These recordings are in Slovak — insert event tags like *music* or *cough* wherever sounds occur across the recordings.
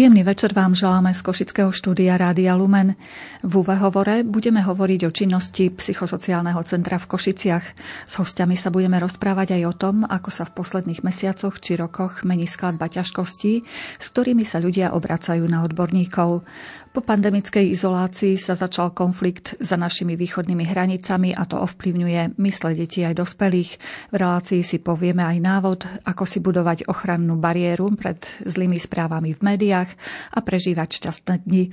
Príjemný večer vám želáme z Košického štúdia Rádia Lumen. V UV hovore budeme hovoriť o činnosti Psychosociálneho centra v Košiciach. S hostiami sa budeme rozprávať aj o tom, ako sa v posledných mesiacoch či rokoch mení skladba ťažkostí, s ktorými sa ľudia obracajú na odborníkov. Po pandemickej izolácii sa začal konflikt za našimi východnými hranicami a to ovplyvňuje mysle detí aj dospelých. V relácii si povieme aj návod, ako si budovať ochrannú bariéru pred zlými správami v médiách a prežívať šťastné dni.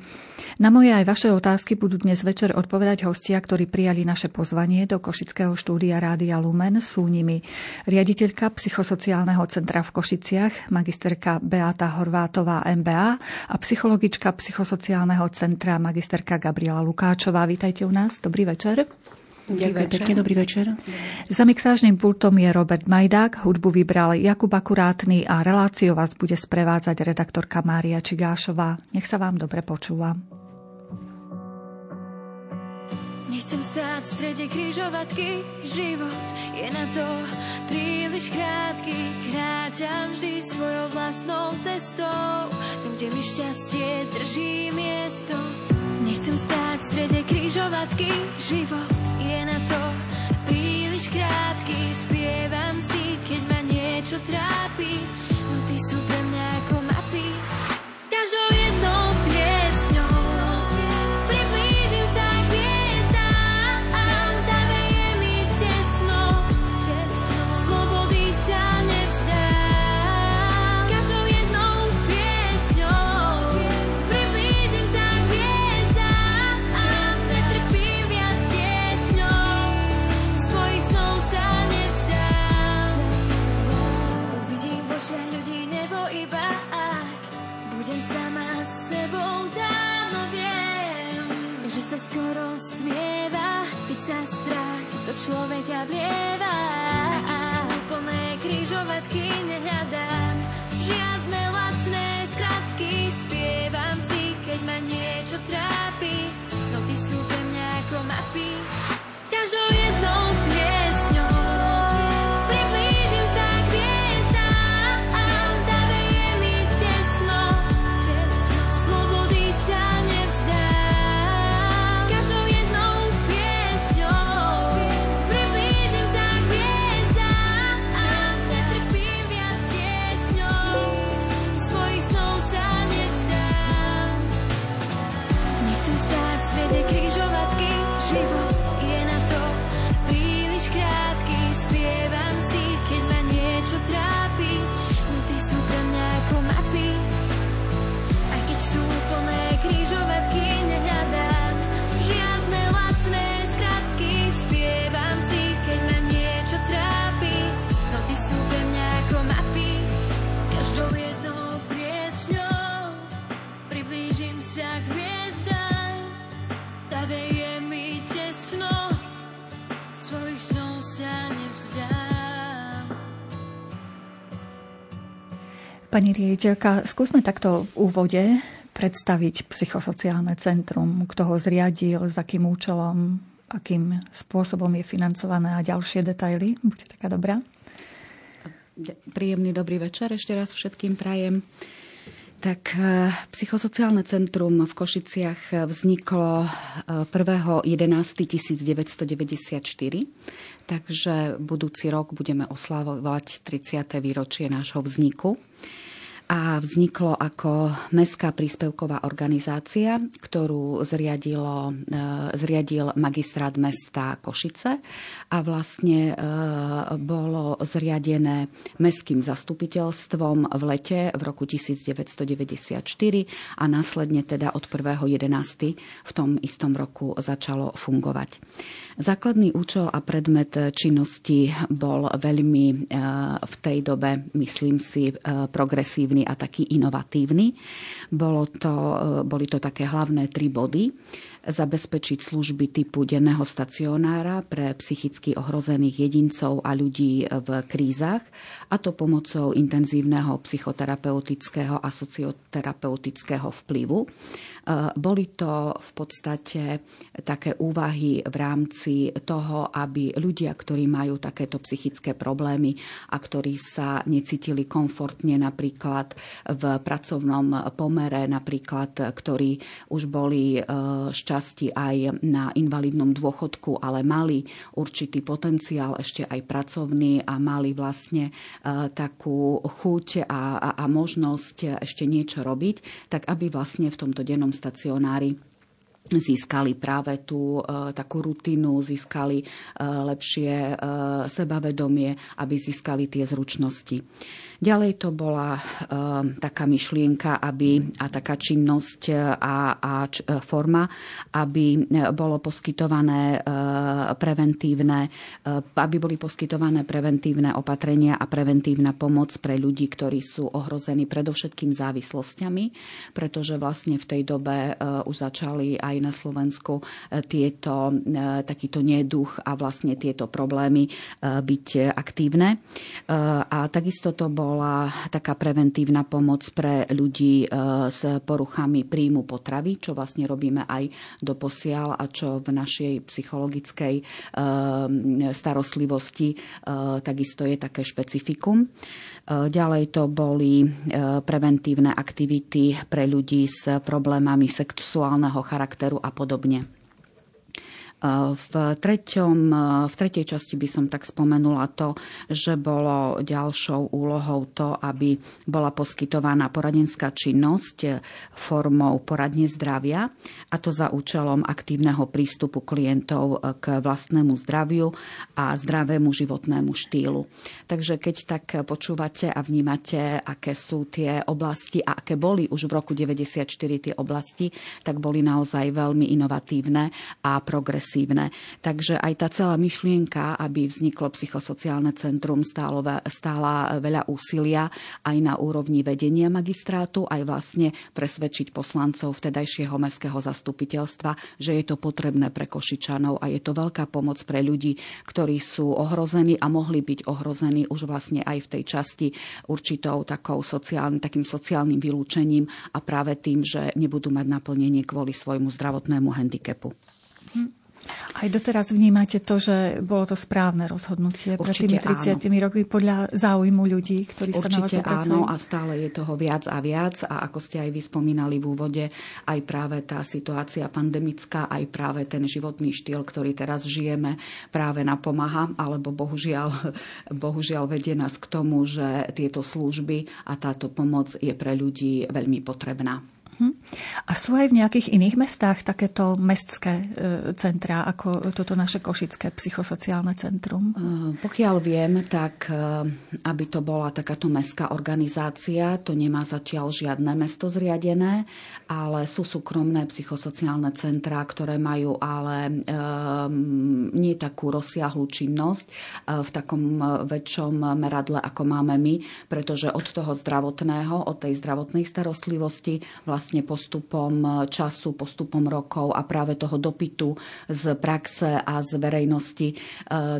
Na moje aj vaše otázky budú dnes večer odpovedať hostia, ktorí prijali naše pozvanie do Košického štúdia Rádia Lumen. Sú nimi riaditeľka Psychosociálneho centra v Košiciach, magisterka Beata Horvátová MBA a psychologička psychosociálneho sociálneho centra magisterka Gabriela Lukáčová. Vítajte u nás. Dobrý večer. Ďakujem pekne, dobrý večer. Za mixážnym pultom je Robert Majdák, hudbu vybral Jakub Akurátny a reláciu vás bude sprevádzať redaktorka Mária Čigášová. Nech sa vám dobre počúva. Nechcem stáť v strede križovatky, život je na to príliš svojou vlastnou cestou, tam, kde mi šťastie drží miesto. Nechcem stáť v strede križovatky, život je na to príliš krátky. Spievam si, keď ma niečo trápi, Pani riaditeľka, skúsme takto v úvode predstaviť psychosociálne centrum, kto ho zriadil, s akým účelom, akým spôsobom je financované a ďalšie detaily. Buďte taká dobrá. Príjemný dobrý večer ešte raz všetkým prajem. Tak e, Psychosociálne centrum v Košiciach vzniklo 1.11.1994, e, takže budúci rok budeme oslavovať 30. výročie nášho vzniku a vzniklo ako mestská príspevková organizácia, ktorú zriadilo, e, zriadil magistrát mesta Košice a vlastne e, bolo zriadené mestským zastupiteľstvom v lete v roku 1994 a následne teda od 1.11. v tom istom roku začalo fungovať. Základný účel a predmet činnosti bol veľmi e, v tej dobe, myslím si, e, progresívny a taký inovatívny. Bolo to, boli to také hlavné tri body zabezpečiť služby typu denného stacionára pre psychicky ohrozených jedincov a ľudí v krízach, a to pomocou intenzívneho psychoterapeutického a socioterapeutického vplyvu Boli to v podstate také úvahy v rámci toho, aby ľudia, ktorí majú takéto psychické problémy a ktorí sa necítili komfortne napríklad v pracovnom pomere, napríklad, ktorí už boli šťastí aj na invalidnom dôchodku, ale mali určitý potenciál ešte aj pracovný a mali vlastne takú chuť a, a, a možnosť ešte niečo robiť, tak aby vlastne v tomto dennom stacionári získali práve tú e, takú rutinu, získali e, lepšie e, sebavedomie, aby získali tie zručnosti. Ďalej to bola e, taká myšlienka aby, a taká činnosť e, a, a č, e, forma, aby bolo poskytované preventívne, aby boli poskytované preventívne opatrenia a preventívna pomoc pre ľudí, ktorí sú ohrození predovšetkým závislosťami, pretože vlastne v tej dobe už začali aj na Slovensku tieto, takýto neduch a vlastne tieto problémy byť aktívne. A takisto to bol bola taká preventívna pomoc pre ľudí e, s poruchami príjmu potravy, čo vlastne robíme aj do posiaľ a čo v našej psychologickej e, starostlivosti e, takisto je také špecifikum. Ďalej to boli preventívne aktivity pre ľudí s problémami sexuálneho charakteru a podobne. V, treťom, v tretej časti by som tak spomenula to, že bolo ďalšou úlohou to, aby bola poskytovaná poradenská činnosť formou poradne zdravia a to za účelom aktívneho prístupu klientov k vlastnému zdraviu a zdravému životnému štýlu. Takže keď tak počúvate a vnímate, aké sú tie oblasti a aké boli už v roku 94 tie oblasti, tak boli naozaj veľmi inovatívne a progresívne agresívne. Takže aj tá celá myšlienka, aby vzniklo psychosociálne centrum, stála veľa úsilia aj na úrovni vedenia magistrátu, aj vlastne presvedčiť poslancov vtedajšieho mestského zastupiteľstva, že je to potrebné pre Košičanov a je to veľká pomoc pre ľudí, ktorí sú ohrození a mohli byť ohrození už vlastne aj v tej časti určitou takou sociálnym, takým sociálnym vylúčením a práve tým, že nebudú mať naplnenie kvôli svojmu zdravotnému handicapu. Aj doteraz vnímate to, že bolo to správne rozhodnutie pred tými 30 áno. rokmi podľa záujmu ľudí, ktorí Určite sa na vás obracajú? áno a stále je toho viac a viac a ako ste aj vy spomínali v úvode, aj práve tá situácia pandemická, aj práve ten životný štýl, ktorý teraz žijeme, práve napomáha, alebo bohužiaľ, *laughs* bohužiaľ vedie nás k tomu, že tieto služby a táto pomoc je pre ľudí veľmi potrebná. Hm. A sú aj v nejakých iných mestách takéto mestské e, centrá, ako toto naše Košické psychosociálne centrum? E, pokiaľ viem, tak e, aby to bola takáto mestská organizácia, to nemá zatiaľ žiadne mesto zriadené, ale sú súkromné psychosociálne centrá, ktoré majú ale nie takú rozsiahlú činnosť v takom väčšom meradle, ako máme my, pretože od toho zdravotného, od tej zdravotnej starostlivosti vlastne vlastne postupom času, postupom rokov a práve toho dopytu z praxe a z verejnosti e,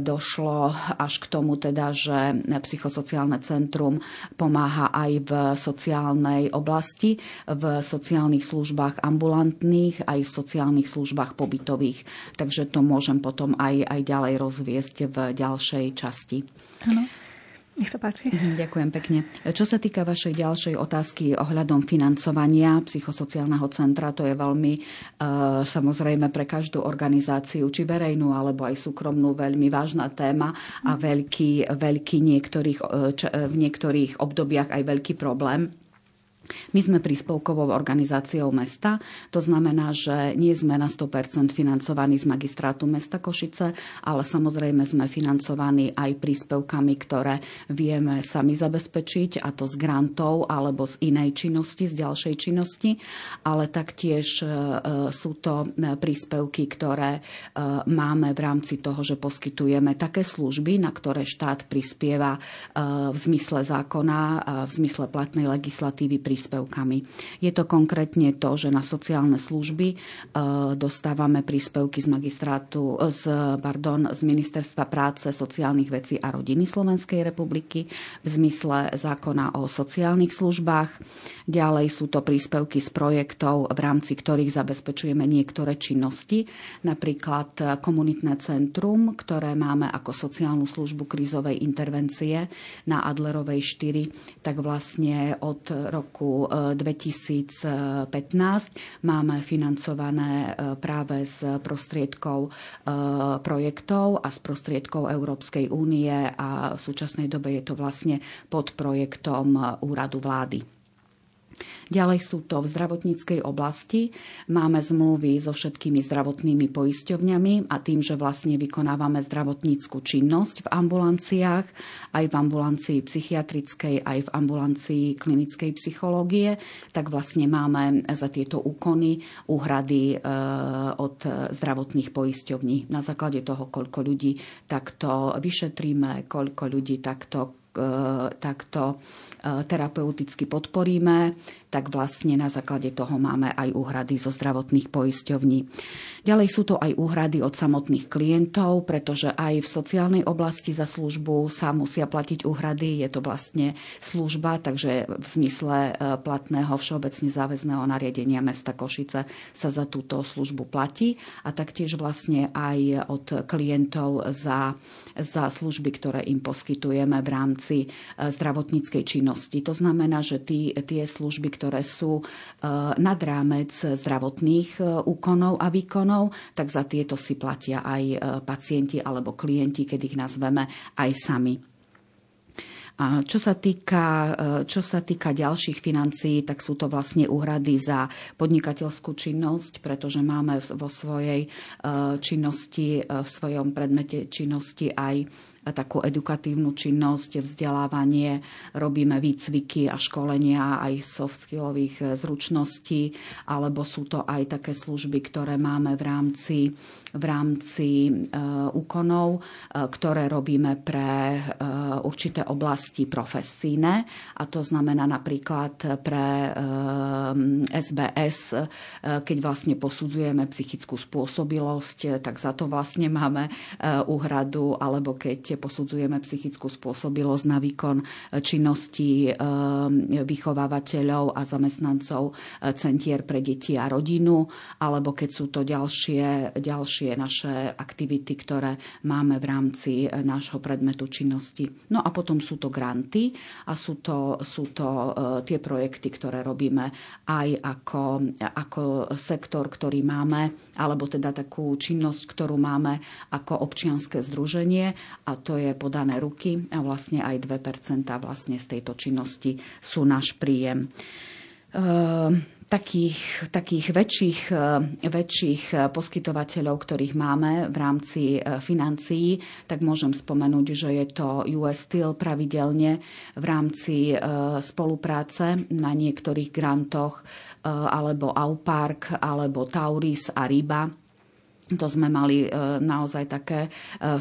došlo až k tomu teda, že psychosociálne centrum pomáha aj v sociálnej oblasti, v sociálnych službách ambulantných, aj v sociálnych službách pobytových. Takže to môžem potom aj, aj ďalej rozviesť v ďalšej časti. Ano. Nech sa páči. Mhm, ďakujem pekne. Čo sa týka vašej ďalšej otázky ohľadom financovania psychosociálneho centra, to je veľmi e, samozrejme pre každú organizáciu, či verejnú alebo aj súkromnú, veľmi vážna téma a veľký, veľký niektorých, e, v niektorých obdobiach aj veľký problém. My sme príspevkovou organizáciou mesta, to znamená, že nie sme na 100% financovaní z magistrátu mesta Košice, ale samozrejme sme financovaní aj príspevkami, ktoré vieme sami zabezpečiť, a to z grantov alebo z inej činnosti, z ďalšej činnosti, ale taktiež e, sú to príspevky, ktoré e, máme v rámci toho, že poskytujeme také služby, na ktoré štát prispieva e, v zmysle zákona, v zmysle platnej legislatívy pri príspevkami. Je to konkrétne to, že na sociálne služby dostávame príspevky z magistrátu, z, pardon, z Ministerstva práce, sociálnych vecí a rodiny Slovenskej republiky v zmysle zákona o sociálnych službách. Ďalej sú to príspevky z projektov, v rámci ktorých zabezpečujeme niektoré činnosti, napríklad komunitné centrum, ktoré máme ako sociálnu službu krízovej intervencie na Adlerovej 4, tak vlastne od roku 2015 e, máme financované e, práve z prostriedkov e, projektov a z prostriedkov Európskej únie a v súčasnej dobe je to vlastne pod projektom Úradu vlády. Ďalej sú to v zdravotníckej oblasti. Máme zmluvy so všetkými zdravotnými poisťovňami a tým, že vlastne vykonávame zdravotníckú činnosť v ambulanciách, aj v ambulancii psychiatrickej, aj v ambulancii klinickej psychológie, tak vlastne máme za tieto úkony úhrady e, od zdravotných poisťovní. Na základe toho, koľko ľudí takto vyšetríme, koľko ľudí takto takto e, terapeuticky podporíme, tak vlastne na základe toho máme aj úhrady zo zdravotných poisťovní. Ďalej sú to aj úhrady od samotných klientov, pretože aj v sociálnej oblasti za službu sa musia platiť úhrady. Je to vlastne služba, takže v zmysle e, platného všeobecne záväzného nariadenia mesta Košice sa za túto službu platí a taktiež vlastne aj od klientov za, za služby, ktoré im poskytujeme v rámci e, zdravotníckej činnosti. To znamená, že tí, tie služby, ktoré sú e, nad rámec zdravotných úkonov a výkonov, tak za tieto si platia aj e, pacienti alebo klienti, keď ich nazveme aj sami. A čo sa, týka, e, čo sa týka ďalších financií, tak sú to vlastne úhrady za podnikateľskú činnosť, pretože máme vo svojej e, činnosti, v svojom predmete činnosti aj takú edukatívnu činnosť, vzdelávanie, robíme výcviky a školenia aj soft skillových eh, zručností, alebo sú to aj také služby, ktoré máme v rámci, v rámci uh, úkonov, uh, ktoré robíme pre uh, určité oblasti profesíne. A to znamená napríklad pre SBS, keď vlastne posudzujeme psychickú spôsobilosť, tak za to vlastne máme úhradu, alebo keď posudzujeme psychickú spôsobilosť na výkon činnosti eh, vychovávateľov a zamestnancov eh, centier pre deti a rodinu, alebo keď sú to ďalšie, ďalšie naše aktivity, ktoré máme v rámci eh, nášho predmetu činnosti. No a potom sú to granty a sú to, sú to tie projekty, ktoré robíme aj ako, ako sektor, ktorý máme, alebo teda takú činnosť, ktorú máme ako občianske združenie a to je podané ruky a vlastne aj 2% vlastne z tejto činnosti sú náš príjem. Ehm, takých, takých väčších, e, väčších e, poskytovateľov, ktorých máme v rámci financií, tak môžem spomenúť, že je to US Steel pravidelne v rámci spolupráce na niektorých grantoch alebo Aupark, alebo Tauris a Riba to sme mali e, naozaj také e,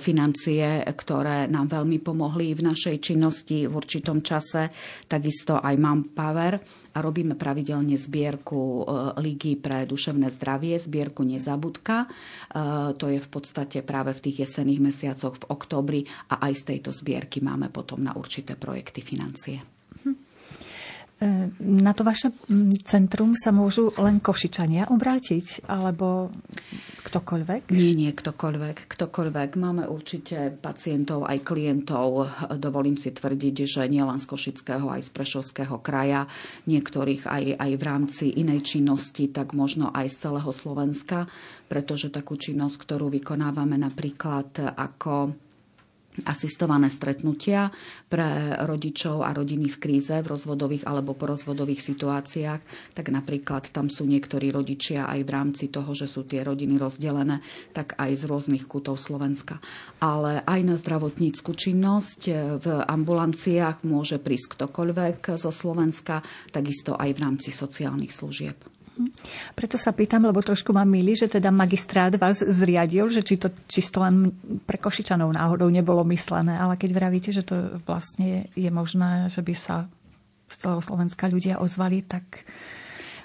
financie, ktoré nám veľmi pomohli v našej činnosti v určitom čase. Takisto aj Manpower a robíme pravidelne zbierku e, Ligy pre duševné zdravie, zbierku Nezabudka. To je v podstate práve v tých jesenných mesiacoch v oktobri a aj z tejto zbierky máme potom na určité projekty financie. Na to vaše centrum sa môžu len Košičania obrátiť, alebo ktokoľvek? Nie, nie, ktokoľvek. Ktokoľvek. Máme určite pacientov, aj klientov. Dovolím si tvrdiť, že nielen z Košického, aj z Prešovského kraja, niektorých aj, aj v rámci inej činnosti, tak možno aj z celého Slovenska, pretože takú činnosť, ktorú vykonávame napríklad ako asistované stretnutia pre rodičov a rodiny v kríze, v rozvodových alebo porozvodových situáciách, tak napríklad tam sú niektorí rodičia aj v rámci toho, že sú tie rodiny rozdelené, tak aj z rôznych kútov Slovenska. Ale aj na zdravotníckú činnosť v ambulanciách môže prísť ktokoľvek zo Slovenska, takisto aj v rámci sociálnych služieb. Preto sa pýtam, lebo trošku ma milí, že teda magistrát vás zriadil, že či to čisto len pre Košičanov náhodou nebolo myslené, ale keď vravíte, že to vlastne je možné, že by sa celého Slovenska ľudia ozvali, tak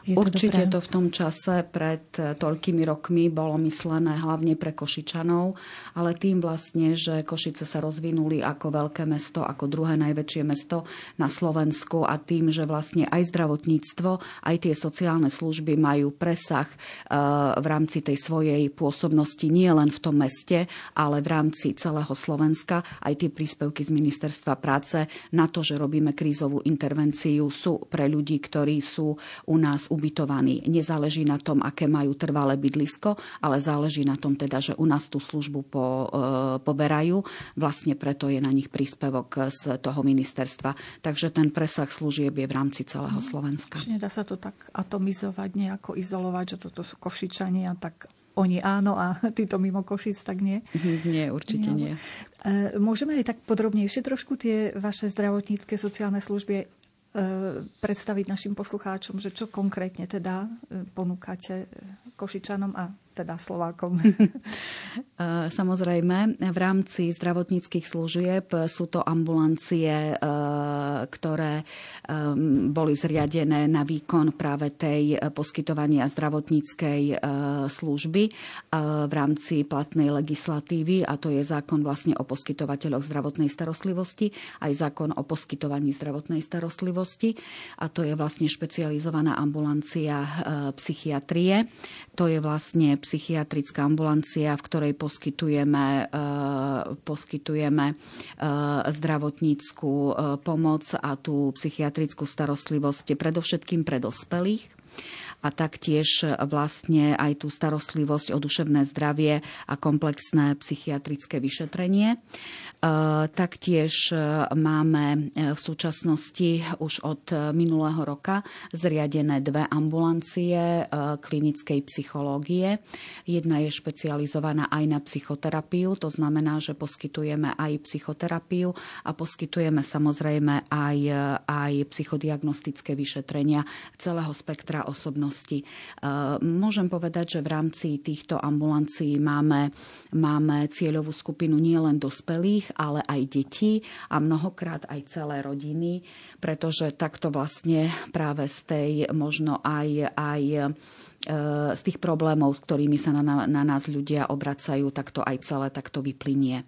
je Určite to, to v tom čase pred eh, toľkými rokmi bolo myslené hlavne pre Košičanov, ale tým vlastne, že Košice sa rozvinuli ako veľké mesto, ako druhé najväčšie mesto na Slovensku a tým, že vlastne aj zdravotníctvo, aj tie sociálne služby majú presah eh, v rámci tej svojej pôsobnosti nie len v tom meste, ale v rámci celého Slovenska. Aj tie príspevky z Ministerstva práce na to, že robíme krízovú intervenciu, sú pre ľudí, ktorí sú u nás ubytovaní. Nezáleží na tom, aké majú trvalé bydlisko, ale záleží na tom teda, že u nás tú službu po, e, poberajú. Vlastne preto je na nich príspevok z toho ministerstva. Takže ten presah služieb je v rámci celého no, Slovenska. Nedá sa to tak atomizovať, nejako izolovať, že toto sú Košičania, tak oni áno a *laughs* títo mimo Košic, tak nie? Nie, určite nie. nie. E, môžeme aj tak podrobnejšie trošku tie vaše zdravotnícke sociálne služby predstaviť našim poslucháčom, že čo konkrétne teda e, ponúkate Košičanom a teda Slovákom. *laughs* Samozrejme, v rámci zdravotníckých služieb sú to ambulancie, ktoré boli zriadené na výkon práve tej poskytovania zdravotníckej služby v rámci platnej legislatívy a to je zákon vlastne o poskytovateľoch zdravotnej starostlivosti, aj zákon o poskytovaní zdravotnej starostlivosti a to je vlastne špecializovaná ambulancia psychiatrie. To je vlastne psychiatrická ambulancia, v ktorej poskytujeme, eh, poskytujeme eh, zdravotníckú eh, pomoc a tú psychiatrickú starostlivosť predovšetkým pre dospelých a taktiež vlastne aj tú starostlivosť o duševné zdravie a komplexné psychiatrické vyšetrenie. Taktiež máme v súčasnosti už od minulého roka zriadené dve ambulancie klinickej psychológie. Jedna je špecializovaná aj na psychoterapiu, to znamená, že poskytujeme aj psychoterapiu a poskytujeme samozrejme aj, aj psychodiagnostické vyšetrenia celého spektra osobnosti. Môžem povedať, že v rámci týchto ambulancií máme, máme cieľovú skupinu nielen dospelých, ale aj detí a mnohokrát aj celé rodiny, pretože takto vlastne práve z tej možno aj, aj e, z tých problémov, s ktorými sa na, na nás ľudia obracajú, tak to aj celé takto vyplynie.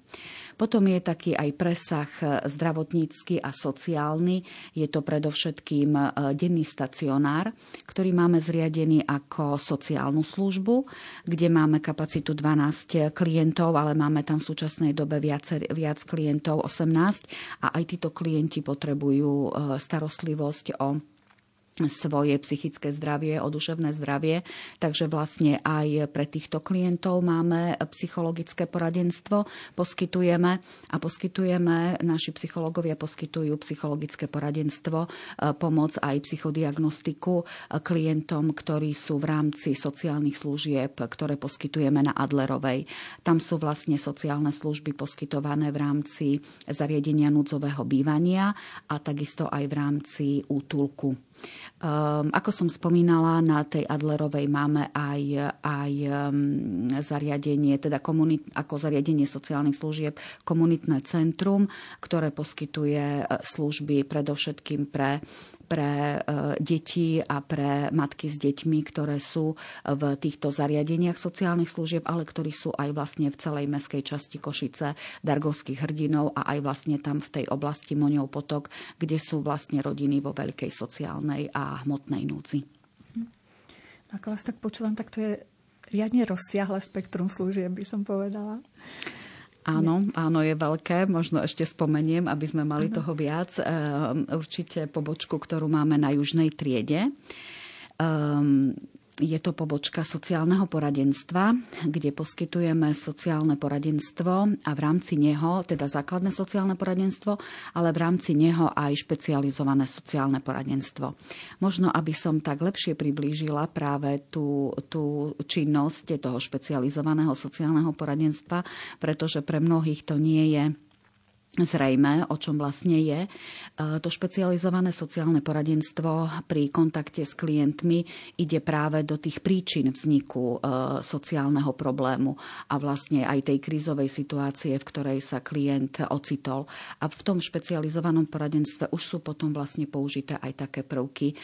Potom je taký aj presah zdravotnícky a sociálny. Je to predovšetkým e, denný stacionár, ktorý máme zriadený ako sociálnu službu, kde máme kapacitu 12 klientov, ale máme tam v súčasnej dobe viac, viac klientov, 18 a aj títo klienti potrebujú e, starostlivosť o svoje psychické zdravie, o duševné zdravie. Takže vlastne aj pre týchto klientov máme psychologické poradenstvo, poskytujeme a poskytujeme, naši psychológovia poskytujú psychologické poradenstvo, e, pomoc aj psychodiagnostiku e, klientom, ktorí sú v rámci sociálnych služieb, ktoré poskytujeme na Adlerovej. Tam sú vlastne sociálne služby poskytované v rámci zariadenia núdzového bývania a takisto aj v rámci útulku. Um, ako som spomínala, na tej Adlerovej máme aj, aj um, zariadenie, teda komunit, ako zariadenie sociálnych služieb, komunitné centrum, ktoré poskytuje e, služby predovšetkým pre pre e, deti a pre matky s deťmi, ktoré sú v týchto zariadeniach sociálnych služieb, ale ktorí sú aj vlastne v celej meskej časti Košice, Dargovských hrdinov a aj vlastne tam v tej oblasti Moňov potok, kde sú vlastne rodiny vo veľkej sociálnej a hmotnej núci. Ako vás tak počúvam, tak to je riadne rozsiahle spektrum služieb, by som povedala. Áno, áno, je veľké. Možno ešte spomeniem, aby sme mali ano. toho viac. Ehm, určite pobočku, ktorú máme na južnej triede. Um, je to pobočka sociálneho poradenstva, kde poskytujeme sociálne poradenstvo a v rámci neho, teda základné sociálne poradenstvo, ale v rámci neho aj špecializované sociálne poradenstvo. Možno, aby som tak lepšie priblížila práve tú, tú činnosť toho špecializovaného sociálneho poradenstva, pretože pre mnohých to nie je zrejme, o čom vlastne je. E, to špecializované sociálne poradenstvo pri kontakte s klientmi ide práve do tých príčin vzniku e, sociálneho problému a vlastne aj tej krízovej situácie, v ktorej sa klient ocitol. A v tom špecializovanom poradenstve už sú potom vlastne použité aj také prvky e,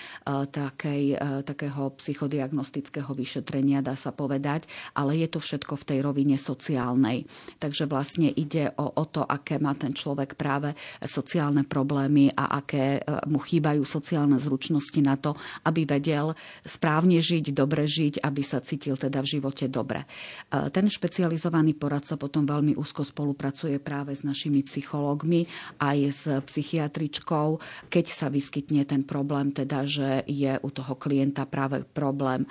takej, takého psychodiagnostického vyšetrenia, dá sa povedať, ale je to všetko v tej rovine sociálnej. Takže vlastne ide o, o to, aké má ten človek práve sociálne problémy a aké e, mu chýbajú sociálne zručnosti na to, aby vedel správne žiť, dobre žiť, aby sa cítil teda v živote dobre. E, ten špecializovaný poradca potom veľmi úzko spolupracuje práve s našimi psychológmi aj s psychiatričkou, keď sa vyskytne ten problém, teda, že je u toho klienta práve problém e,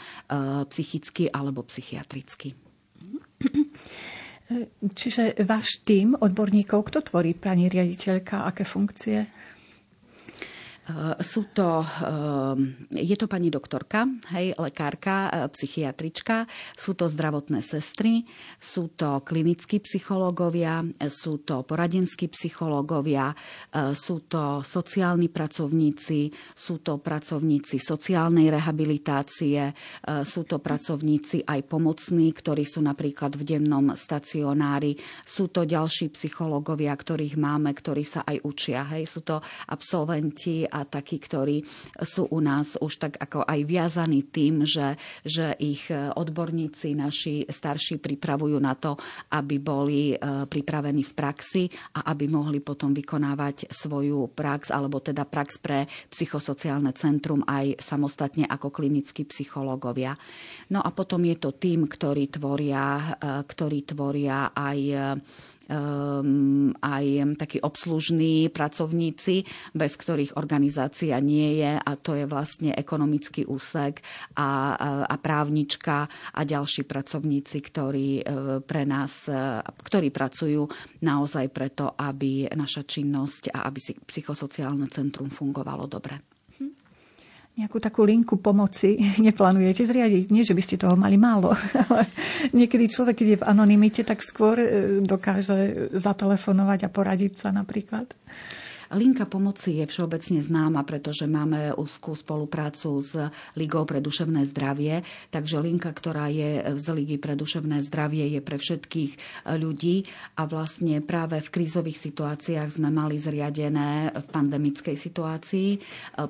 psychický alebo psychiatrický. *clears throat* Čiže váš tým odborníkov, kto tvorí, pani riaditeľka, aké funkcie? Eh, sú to, eh, je to pani doktorka, hej, lekárka, eh, psychiatrička, sú to zdravotné sestry, sú to klinickí psychológovia, sú to poradenskí psychológovia, sú to sociálni pracovníci, sú to pracovníci sociálnej rehabilitácie, sú to pracovníci aj pomocní, ktorí sú napríklad v dennom stacionári, sú to ďalší psychológovia, ktorých máme, ktorí sa aj učia. Hej. Sú to absolventi a takí, ktorí sú u nás už tak ako aj viazaní tým, že, že ich e, odborníci, naši starší pripravujú na to, aby boli e, pripravení v praxi a aby mohli potom vykonávať svoju prax, alebo teda prax pre psychosociálne centrum aj samostatne ako klinickí psychológovia. No a potom je to tým, ktorí tvoria, e, ktorí tvoria aj um, aj takí obslužní pracovníci, bez ktorých organizácia nie je a to je vlastne ekonomický úsek a, a právnička a ďalší pracovníci, ktorí e, pre nás, e, ktorí pracujú naozaj preto, aby naša činnosť a aby psychosociálne centrum fungovalo dobre nejakú takú linku pomoci *laughs* neplánujete zriadiť. Nie, že by ste toho mali málo, *laughs* ale niekedy človek, keď je v anonimite, tak skôr e, dokáže zatelefonovať a poradiť sa napríklad. Linka pomoci je všeobecne známa, pretože máme úzkú spoluprácu s Ligou pre duševné zdravie, takže linka, ktorá je z Ligy pre duševné zdravie, je pre všetkých ľudí. A vlastne práve v krízových situáciách sme mali zriadené v pandemickej situácii e,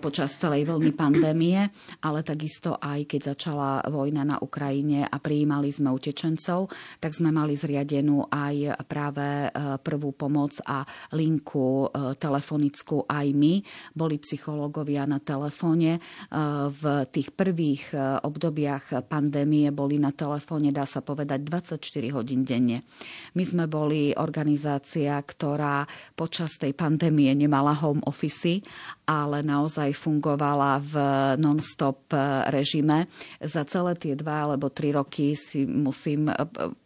počas celej vlny pandémie, ale takisto aj keď začala vojna na Ukrajine a prijímali sme utečencov, tak sme mali zriadenú aj práve e, prvú pomoc a linku e, telefónu telefonickú aj my. Boli psychológovia na telefóne. E, v tých prvých e, obdobiach pandémie boli na telefóne, dá sa povedať, 24 hodín denne. My sme boli organizácia, ktorá počas tej pandémie nemala home office, ale naozaj fungovala v non-stop e, režime. Za celé tie dva alebo tri roky si musím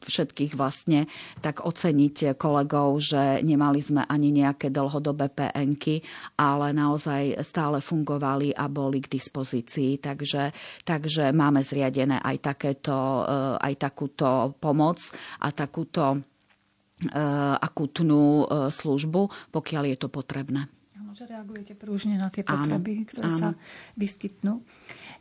všetkých vlastne tak oceniť kolegov, že nemali sme ani nejaké dlhodobé PNky, ale naozaj stále fungovali a boli k dispozícii. Takže, takže máme zriadené aj, takéto, eh, aj takúto pomoc a takúto eh, akutnú eh, službu, pokiaľ je to potrebné. Že reagujete prúžne na tie potreby, áno, ktoré áno. sa vyskytnú.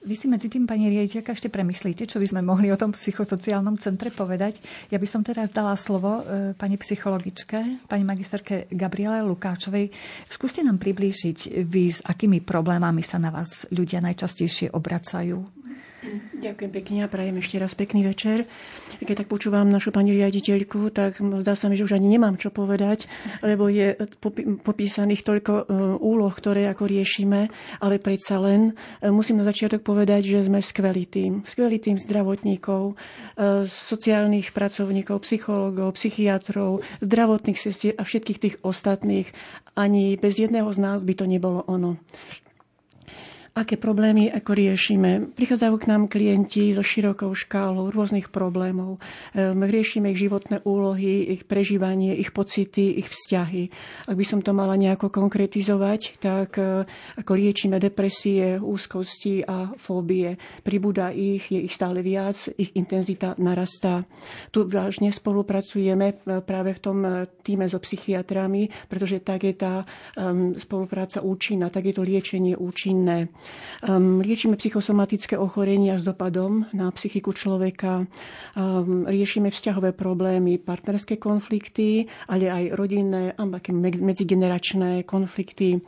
Vy si medzi tým, pani riaditeľka, ešte premyslíte, čo by sme mohli o tom psychosociálnom centre povedať. Ja by som teraz dala slovo e, pani psychologičke, pani magisterke Gabriele Lukáčovej. Skúste nám priblížiť vy, s akými problémami sa na vás ľudia najčastejšie obracajú. Ďakujem pekne a prajem ešte raz pekný večer. Keď tak počúvam našu pani riaditeľku, tak zdá sa mi, že už ani nemám čo povedať, lebo je popísaných toľko e, úloh, ktoré ako riešime, ale predsa len e, musím na začiatok povedať, že sme skvelý tým. Skvelý tým zdravotníkov, e, sociálnych pracovníkov, psychológov, psychiatrov, zdravotných sestier a všetkých tých ostatných. Ani bez jedného z nás by to nebolo ono. Aké problémy ako riešime. Prichádzajú k nám klienti so širokou škálou rôznych problémov. Ehm, riešime ich životné úlohy, ich prežívanie, ich pocity, ich vzťahy. Ak by som to mala nejako konkretizovať, tak e, ako liečíme depresie, úzkosti a fóbie. Pribúda ich, je ich stále viac, ich intenzita narastá. Tu vážne spolupracujeme e, práve v tom e, týme so psychiatrami, pretože tak je tá um, spolupráca účinná, tak je to liečenie účinné. Um, liečíme psychosomatické ochorenia s dopadom na psychiku človeka, um, riešime vzťahové problémy, partnerské konflikty, ale aj rodinné a medzigeneračné konflikty.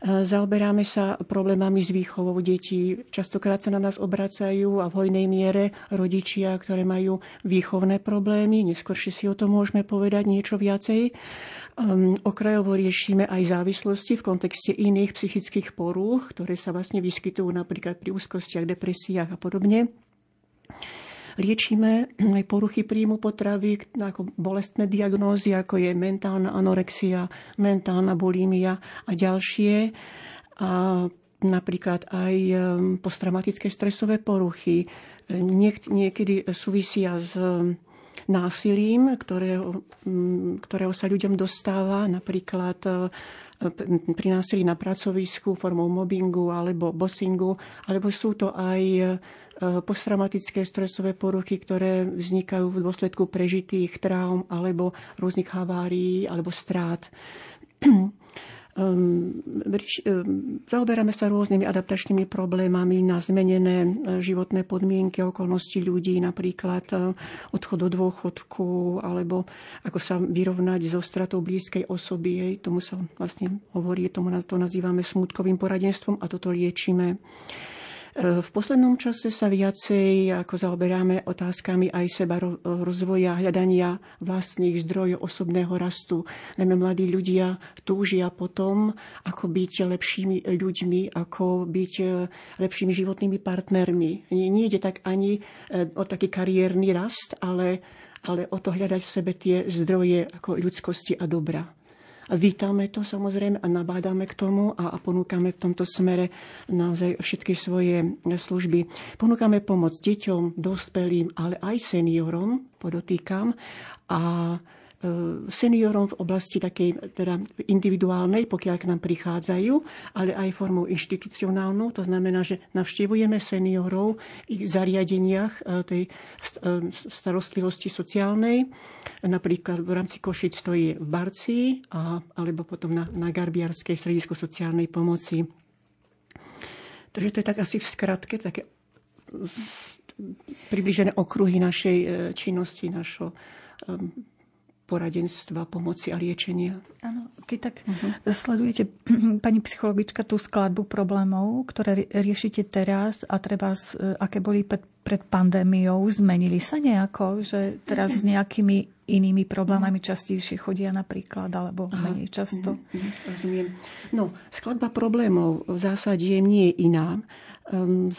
Zaoberáme sa problémami s výchovou detí. Častokrát sa na nás obracajú a v hojnej miere rodičia, ktoré majú výchovné problémy. Neskôršie si o tom môžeme povedať niečo viacej. Um, okrajovo riešime aj závislosti v kontexte iných psychických porúch, ktoré sa vlastne vyskytujú napríklad pri úzkostiach, depresiách a podobne. Liečíme *clears throat* aj poruchy príjmu potravy, ako bolestné diagnózy, ako je mentálna anorexia, mentálna bulímia a ďalšie. A napríklad aj um, posttraumatické stresové poruchy. Niek- niekedy súvisia s um, násilím, ktorého, ktorého sa ľuďom dostáva, napríklad uh, pri násilí na pracovisku formou mobbingu alebo bossingu, alebo sú to aj E, posttraumatické stresové poruchy, ktoré vznikajú v dôsledku prežitých traum alebo rôznych havárií alebo strát. *clears throat* Ehm, ehm, zaoberáme sa rôznymi adaptačnými problémami na zmenené e, životné podmienky, okolnosti ľudí, napríklad e, odchod do dôchodku, alebo ako sa vyrovnať so stratou blízkej osoby. Tomu sa vlastne hovorí, tomu to nazývame smutkovým poradenstvom a toto liečíme. V poslednom čase sa viacej ako zaoberáme otázkami aj seba rozvoja, hľadania vlastných zdrojov osobného rastu. Najmä mladí ľudia túžia potom, ako byť lepšími ľuďmi, ako byť e, lepšími životnými partnermi. Nie ide tak ani e, o taký kariérny rast, ale, ale o to hľadať v sebe tie zdroje ako ľudskosti a dobra. Vítame to samozrejme a nabádame k tomu a, ponúkame v tomto smere naozaj všetky svoje služby. Ponúkame pomoc deťom, dospelým, ale aj seniorom, podotýkam. A seniorom v oblasti takej teda individuálnej, pokiaľ k nám prichádzajú, ale aj formou inštitucionálnou. To znamená, že navštevujeme seniorov v zariadeniach e, tej e, starostlivosti sociálnej. Napríklad v rámci Košic to je v Barci a, alebo potom na, na Garbiarskej stredisku sociálnej pomoci. Takže to je tak asi v skratke také približené okruhy našej činnosti, našho poradenstva, pomoci a liečenia. Áno, keď tak uh-huh. sledujete, *clears throat* pani psychologička, tú skladbu problémov, ktoré riešite teraz a treba, e, aké boli pred, pred pandémiou, zmenili sa nejako, že teraz s nejakými inými problémami častejšie chodia napríklad, alebo Aha. menej často? Uh-huh. Rozumiem. No, skladba problémov v zásade nie je iná. Ehm,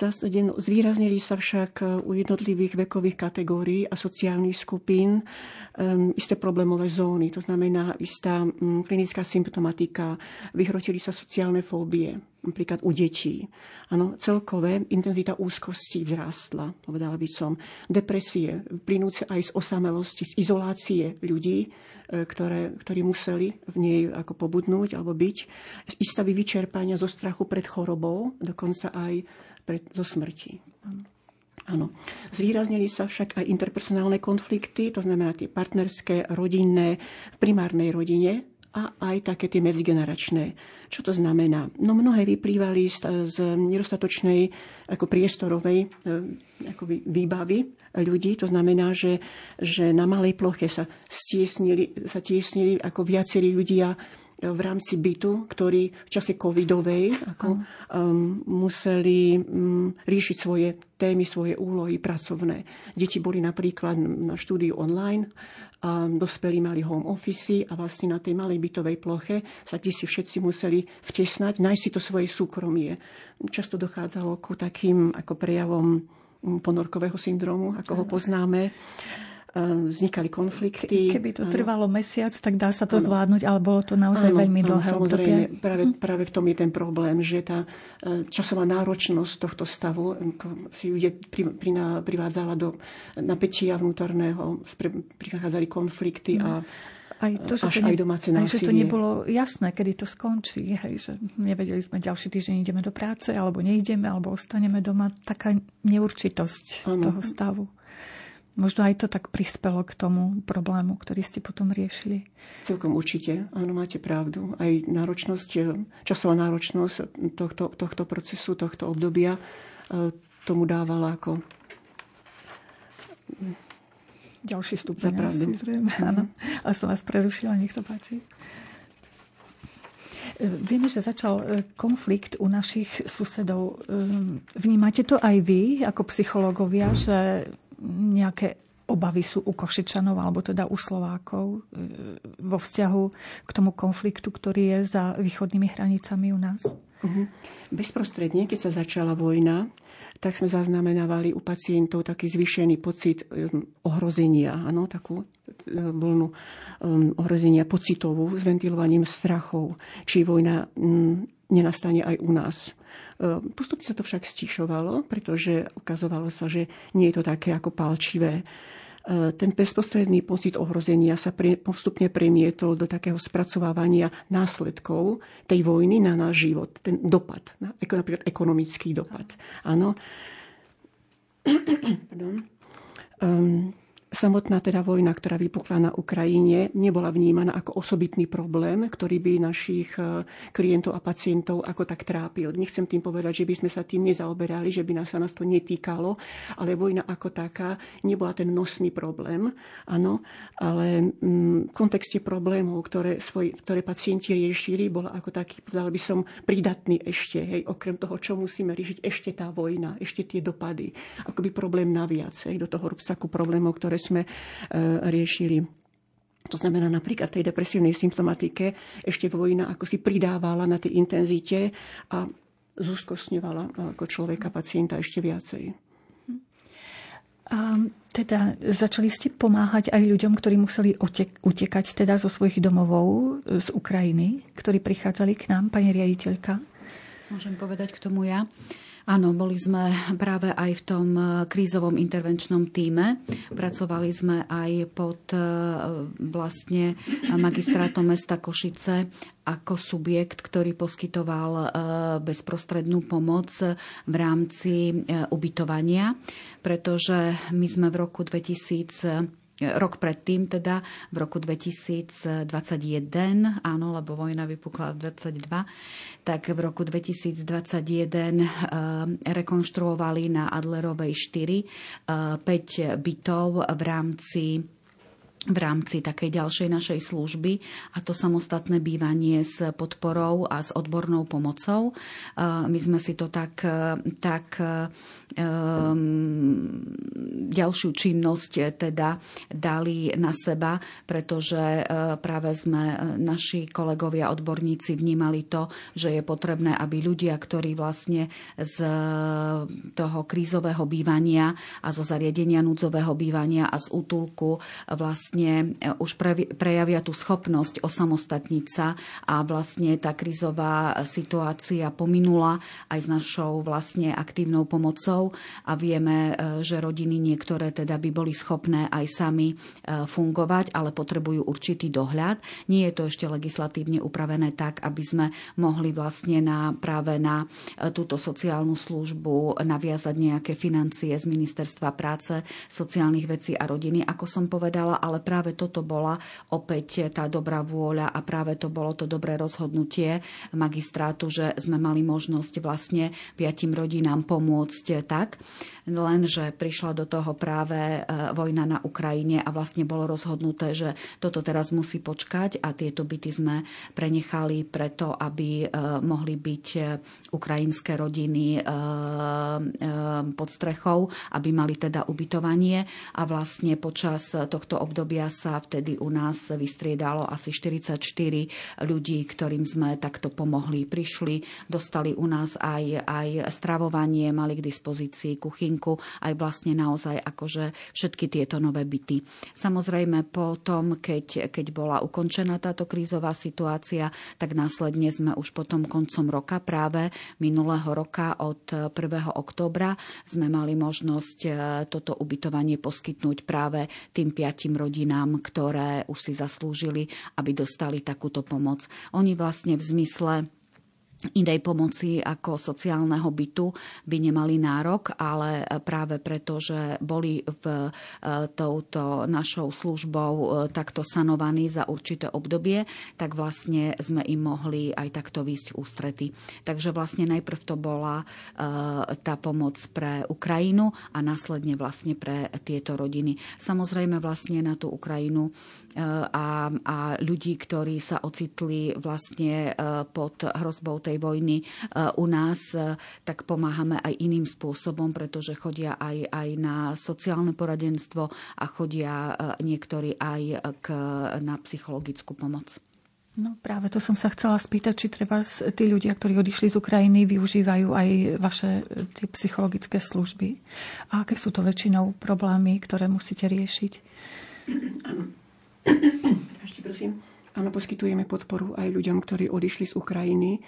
zvýraznili sa však e, u jednotlivých vekových kategórií a sociálnych skupín um, isté problémové zóny, to znamená istá um, klinická symptomatika, vyhrotili sa sociálne fóbie, napríklad u detí. Ano, celkové intenzita úzkosti vzrástla, povedala by som. Depresie, plynúce aj z osamelosti, z izolácie ľudí, e, ktoré, ktorí museli v nej ako pobudnúť alebo byť. Z istavy vyčerpania zo strachu pred chorobou, dokonca aj pred, zo smrti. Áno. Zvýraznili sa však aj interpersonálne konflikty, to znamená tie partnerské, rodinné, v primárnej rodine, a aj také tie medzigeneračné. Čo to znamená? No mnohé vyplývali z, z nedostatočnej ako priestorovej e, ako výbavy ľudí. To znamená, že, že na malej ploche sa stiesnili, sa tiesnili ako viacerí ľudia v rámci bytu, ktorí v čase covidovej ako, um, museli um, riešiť svoje témy, svoje úlohy pracovné. Deti boli napríklad na štúdiu online, a dospelí mali home office a vlastne na tej malej bytovej ploche sa ti si všetci museli vtesnať, nájsť si to svoje súkromie. Často dochádzalo ku takým ako prejavom ponorkového syndromu, ako ho poznáme. Vznikali konflikty. Keby to trvalo ano. mesiac, tak dá sa to ano. zvládnuť, ale bolo to naozaj ano, veľmi dlhé ano, samozrejme, obdobie. Práve, hm. práve v tom je ten problém, že tá časová náročnosť tohto stavu si ľudia privádzala do napätia vnútorného, prichádzali konflikty hm. a aj to, že to, ne, aj domáce násilie. Aj, že to nebolo jasné, kedy to skončí. Hej, že nevedeli sme ďalší týždeň ideme do práce, alebo neideme, alebo ostaneme doma. Taká neurčitosť ano. toho stavu. Možno aj to tak prispelo k tomu problému, ktorý ste potom riešili. Celkom určite, áno, máte pravdu. Aj náročnosť, časová náročnosť tohto, tohto procesu, tohto obdobia e, tomu dávala ako ďalší stupeň. Asi, zrejme, áno. Ale som vás prerušila, nech sa páči. E, vieme, že začal e, konflikt u našich susedov. Vnímate to aj vy, ako psychológovia, že nejaké obavy sú u Košičanov alebo teda u Slovákov e, vo vzťahu k tomu konfliktu, ktorý je za východnými hranicami u nás? Uh-huh. Bezprostredne, keď sa začala vojna, tak sme zaznamenávali u pacientov taký zvýšený pocit ohrozenia, ano, takú vlnu um, ohrozenia pocitovú s ventilovaním strachov, či vojna um, nenastane aj u nás. Ehm, postupne sa to však stíšovalo, pretože ukazovalo sa, že nie je to také ako palčivé. Ehm, ten bezprostredný pocit ohrozenia sa postupne premietol do takého spracovávania následkov tej vojny na náš život. Ten dopad, napríklad ekonomický dopad. Áno. *clears throat* Pardon. Um, Samotná teda vojna, ktorá vypukla na Ukrajine, nebola vnímaná ako osobitný problém, ktorý by našich e, klientov a pacientov ako tak trápil. Nechcem tým povedať, že by sme sa tým nezaoberali, že by nás sa nás to netýkalo, ale vojna ako taká nebola ten nosný problém, áno, ale mm, v kontexte problémov, ktoré, svoj, ktoré pacienti riešili, bola ako taký, povedal by som, pridatný ešte, hej, okrem toho, čo musíme riešiť, ešte tá vojna, ešte tie dopady, akoby problém naviac, hej, do toho rúbsaku problémov, ktoré sme e, riešili. To znamená napríklad tej depresívnej symptomatike ešte vojna ako si pridávala na tej intenzite a zúskosňovala ako človeka, pacienta ešte viacej. A teda začali ste pomáhať aj ľuďom, ktorí museli utekať teda zo svojich domovov z Ukrajiny, ktorí prichádzali k nám, pani riaditeľka? Môžem povedať k tomu ja. Áno, boli sme práve aj v tom eh, krízovom intervenčnom týme. Pracovali sme aj pod eh, vlastne magistrátom mesta Košice ako subjekt, ktorý poskytoval eh, bezprostrednú pomoc v rámci ubytovania, pretože my sme v roku 2000 rok predtým, teda v roku 2021, áno, lebo vojna vypukla v 2022, tak v roku 2021 eh, rekonštruovali na Adlerovej 4 5 eh, bytov v rámci v rámci takej ďalšej našej služby a to samostatné bývanie s podporou a s odbornou pomocou. My sme si to tak, tak um, ďalšiu činnosť teda dali na seba, pretože práve sme naši kolegovia odborníci vnímali to, že je potrebné, aby ľudia, ktorí vlastne z toho krízového bývania a zo zariadenia núdzového bývania a z útulku vlastne vlastne e, už prejavia tú schopnosť osamostatniť sa a vlastne tá krizová situácia pominula aj s našou vlastne aktívnou pomocou a vieme, e, že rodiny niektoré teda by boli schopné aj sami e, fungovať, ale potrebujú určitý dohľad. Nie je to ešte legislatívne upravené tak, aby sme mohli vlastne na, práve na túto sociálnu službu naviazať nejaké financie z Ministerstva práce, sociálnych vecí a rodiny, ako som povedala, ale práve toto bola opäť tá dobrá vôľa a práve to bolo to dobré rozhodnutie magistrátu, že sme mali možnosť vlastne piatim rodinám pomôcť tak, lenže prišla do toho práve e, vojna na Ukrajine a vlastne bolo rozhodnuté, že toto teraz musí počkať a tieto byty sme prenechali preto, aby e, mohli byť e, ukrajinské rodiny pod strechou, aby mali teda ubytovanie. A vlastne počas tohto obdobia obdobia sa vtedy u nás vystriedalo asi 44 ľudí, ktorým sme takto pomohli. Prišli, dostali u nás aj, aj stravovanie, mali k dispozícii kuchynku, aj vlastne naozaj akože všetky tieto nové byty. Samozrejme potom, keď, keď bola ukončená táto krízová situácia, tak následne sme už potom koncom roka práve minulého roka od 1. októbra sme mali možnosť e, toto ubytovanie poskytnúť práve tým piatim rodinám, ktoré už si zaslúžili, aby dostali takúto pomoc. Oni vlastne v zmysle inej pomoci ako sociálneho bytu by nemali nárok, ale práve preto, že boli v e, touto našou službou e, takto sanovaní za určité obdobie, tak vlastne sme im mohli aj takto výsť v ústrety. Takže vlastne najprv to bola e, tá pomoc pre Ukrajinu a následne vlastne pre tieto rodiny. Samozrejme vlastne na tú Ukrajinu a, a ľudí, ktorí sa ocitli vlastne pod hrozbou tej tej vojny e, u nás, e, tak pomáhame aj iným spôsobom, pretože chodia aj, aj na sociálne poradenstvo a chodia e, niektorí aj k, na psychologickú pomoc. No práve to som sa chcela spýtať, či treba tí ľudia, ktorí odišli z Ukrajiny, využívajú aj vaše tie psychologické služby. A aké sú to väčšinou problémy, ktoré musíte riešiť? Áno. Ešte prosím. Áno, poskytujeme podporu aj ľuďom, ktorí odišli z Ukrajiny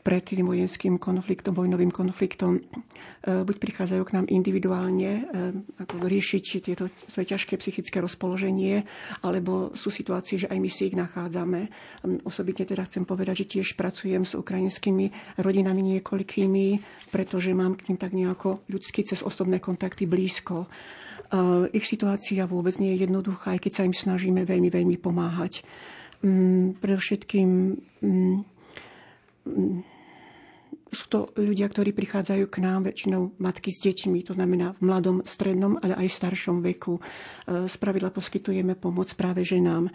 pred tým vojenským konfliktom, vojnovým konfliktom, e, buď prichádzajú k nám individuálne e, ako riešiť tieto svoje ťažké psychické rozpoloženie, alebo sú situácie, že aj my si ich nachádzame. Osobitne teda chcem povedať, že tiež pracujem s ukrajinskými rodinami niekoľkými, pretože mám k tým tak nejako ľudsky cez osobné kontakty blízko. E, ich situácia vôbec nie je jednoduchá, aj keď sa im snažíme veľmi, veľmi pomáhať. Predovšetkým sú to ľudia, ktorí prichádzajú k nám, väčšinou matky s deťmi, to znamená v mladom, strednom, ale aj staršom veku. Spravidla poskytujeme pomoc práve ženám. E,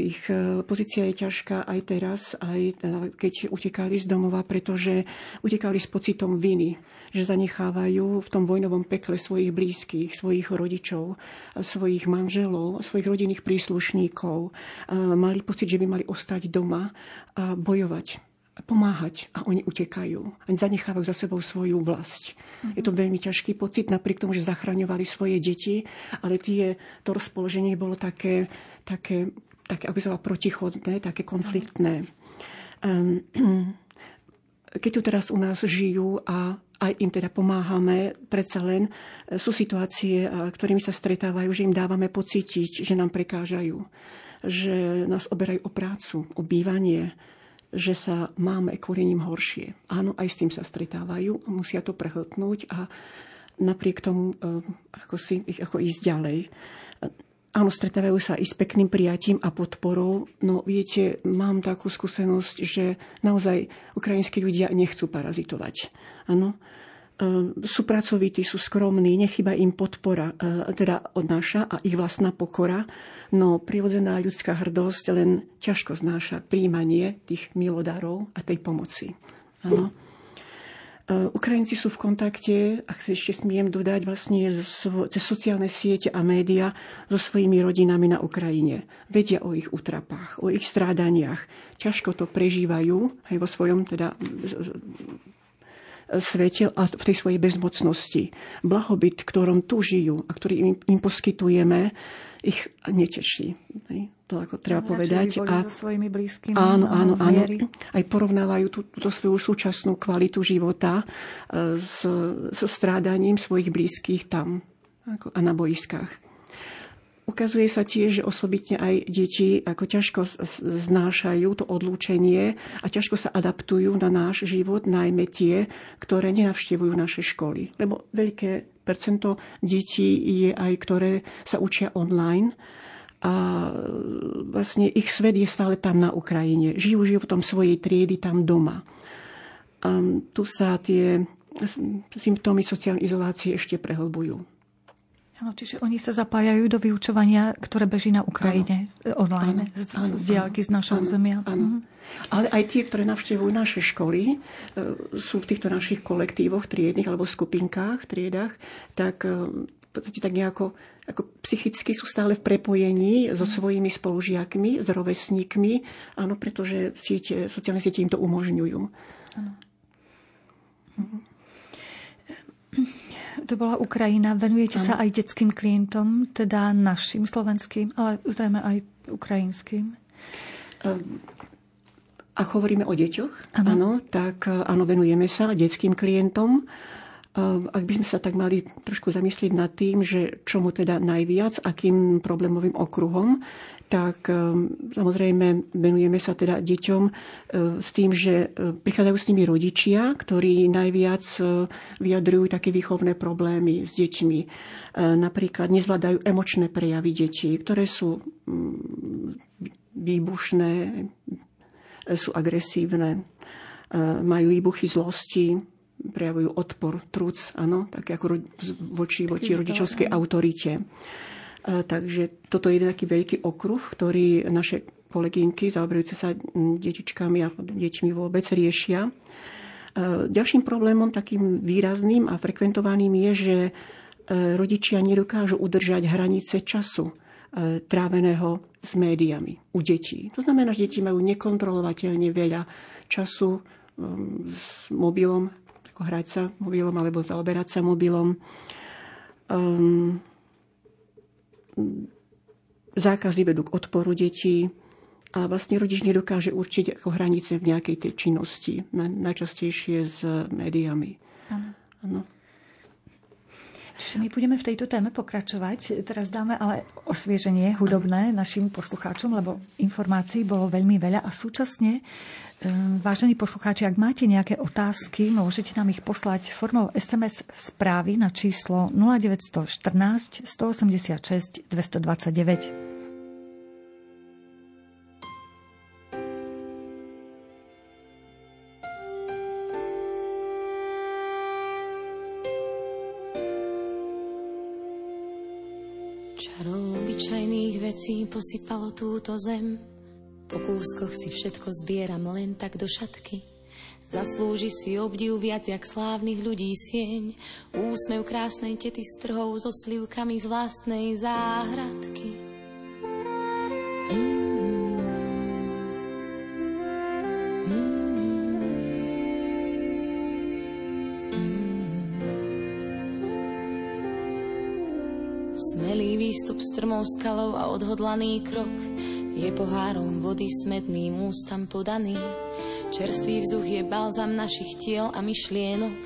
ich e, pozícia je ťažká aj teraz, aj e, keď utekali z domova, pretože utekali s pocitom viny, že zanechávajú v tom vojnovom pekle svojich blízkych, svojich rodičov, svojich manželov, svojich rodinných príslušníkov. Mali pocit, že by mali ostať doma a bojovať pomáhať a oni utekajú. Oni zanechávajú za sebou svoju vlast. Mm-hmm. Je to veľmi ťažký pocit, napriek tomu, že zachraňovali svoje deti, ale tie, to rozpoloženie bolo také, také, také ako sa protichodné, také konfliktné. Um, *clears throat* keď tu teraz u nás žijú a aj im teda pomáhame, predsa len e, sú situácie, ktorými sa stretávajú, že im dávame pocítiť, že nám prekážajú, že nás oberajú o prácu, o bývanie, že sa máme kvôli ním horšie. Áno, aj s tým sa stretávajú, musia to prehltnúť a napriek tomu e, ako, si, ako ísť ďalej. Áno, stretávajú sa i s pekným prijatím a podporou. No viete, mám takú skúsenosť, že naozaj ukrajinskí ľudia nechcú parazitovať. Áno, sú pracovití, sú skromní, nechyba im podpora, e, teda od naša a ich vlastná pokora, no prirodzená ľudská hrdosť len ťažko znáša príjmanie tých milodárov a tej pomoci. Ano. E, Ukrajinci sú v kontakte, ak ešte smiem dodať, vlastne cez sociálne siete a média so svojimi rodinami na Ukrajine. Vedia o ich utrapách, o ich strádaniach. Ťažko to prežívajú aj vo svojom teda svete a v tej svojej bezmocnosti. Blahobyt, ktorom tu žijú a ktorý im, im poskytujeme, ich neteší. To ako treba no, povedať. A so svojimi blízkymi. Áno, áno, áno. Aj porovnávajú tú, túto svoju súčasnú kvalitu života e, s, s strádaním svojich blízkych tam ako, a na boiskách. Ukazuje sa tiež, že osobitne aj deti ako ťažko znášajú to odlúčenie a ťažko sa adaptujú na náš život, najmä tie, ktoré nenavštevujú naše školy. Lebo veľké percento detí je aj, ktoré sa učia online a vlastne ich svet je stále tam na Ukrajine. Žijú životom svojej triedy tam doma. A tu sa tie symptómy sociálnej izolácie ešte prehlbujú. Ano, čiže oni sa zapájajú do vyučovania, ktoré beží na Ukrajine ano. online, ano. z, z diálky z našho územia. Mhm. Ale aj tie, ktoré navštevujú naše školy, e, sú v týchto našich kolektívoch, triednych alebo skupinkách, triedach, tak e, podstate tak nejako ako psychicky sú stále v prepojení so svojimi spolužiakmi, s rovesníkmi, áno, pretože siete, sociálne siete im to umožňujú. Áno. *clears throat* To bola Ukrajina. Venujete ano. sa aj detským klientom, teda našim slovenským, ale zrejme aj ukrajinským? Um, ak hovoríme o deťoch, áno, tak áno, venujeme sa detským klientom. Ehm, ak by sme sa tak mali trošku zamyslieť nad tým, že čomu teda najviac, akým problémovým okruhom, tak ehm, samozrejme venujeme sa teda deťom ehm, s tým, že prichádzajú s nimi rodičia, ktorí najviac vyjadrujú také výchovné problémy s deťmi. Napríklad nezvládajú emočné prejavy detí, ktoré sú mm, výbušné, sú agresívne, majú výbuchy zlosti, prejavujú odpor, truc, áno, tak ako voči, voči rodičovskej autorite. Takže toto je jeden taký veľký okruh, ktorý naše kolegynky zaoberajúce sa detičkami alebo deťmi vôbec riešia. Ďalším problémom takým výrazným a frekventovaným je, že e, rodičia nedokážu udržať hranice času e, tráveného s médiami u detí. To znamená, že deti majú nekontrolovateľne veľa času s mobilom ako hrať sa mobilom alebo zaoberať sa mobilom. Um, zákazy vedú k odporu detí a vlastne rodič nedokáže určiť ako hranice v nejakej tej činnosti, najčastejšie s médiami. Ano. Čiže my budeme v tejto téme pokračovať. Teraz dáme ale osvieženie hudobné našim poslucháčom, lebo informácií bolo veľmi veľa a súčasne Ehm, vážení poslucháči, ak máte nejaké otázky, môžete nám ich poslať formou SMS správy na číslo 0914 186 229. Čarou obyčajných vecí posypalo túto zem po kúskoch si všetko zbieram len tak do šatky. Zaslúži si obdiv viac jak slávnych ľudí sieň. Úsmev krásnej tety s trhou so slivkami z vlastnej záhradky. Smelý výstup strmou skalou a odhodlaný krok je pohárom vody smedným ústam podaný. Čerstvý vzduch je balzam našich tiel a myšlienok.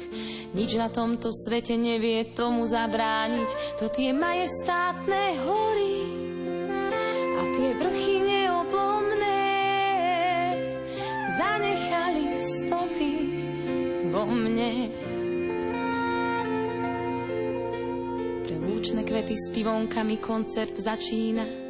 Nič na tomto svete nevie tomu zabrániť. To tie majestátne hory a tie vrchy neoblomné zanechali stopy vo mne. Pre lúčne kvety s pivonkami koncert začína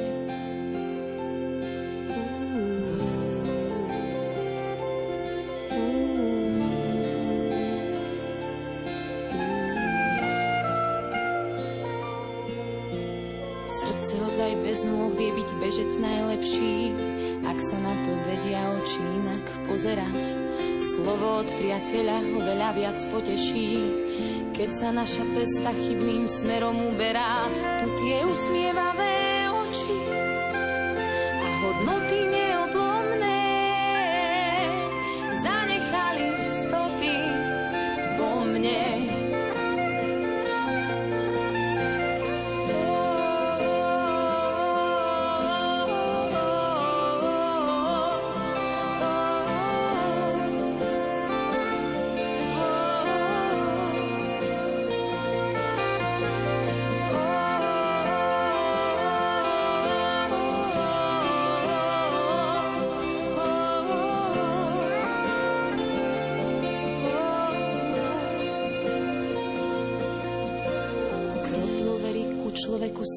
Priateľa ho veľa viac poteší, keď sa naša cesta chybným smerom uberá, to tie usmievavé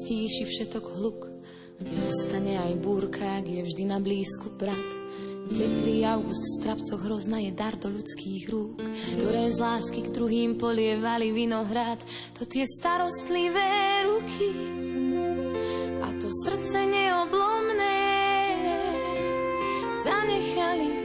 stíši všetok hluk. Ustane aj búrka, ak je vždy na blízku brat. Teplý august v strapcoch hrozna je dar do ľudských rúk, ktoré z lásky k druhým polievali vinohrad. To tie starostlivé ruky a to srdce neoblomné zanechali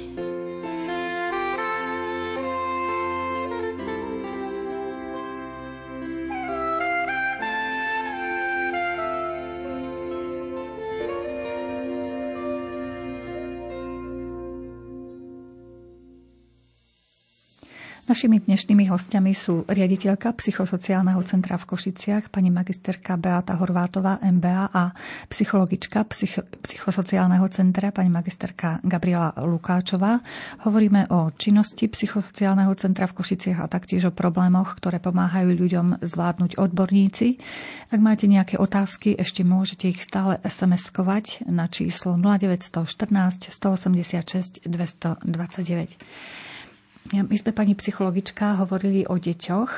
Našimi dnešnými hostiami sú riaditeľka psychosociálneho centra v Košiciach, pani magisterka Beata Horvátová, MBA a psychologička psych- psychosociálneho centra, pani magisterka Gabriela Lukáčová. Hovoríme o činnosti psychosociálneho centra v Košiciach a taktiež o problémoch, ktoré pomáhajú ľuďom zvládnuť odborníci. Ak máte nejaké otázky, ešte môžete ich stále SMS-kovať na číslo 0914 186 229. My sme pani psychologička hovorili o deťoch.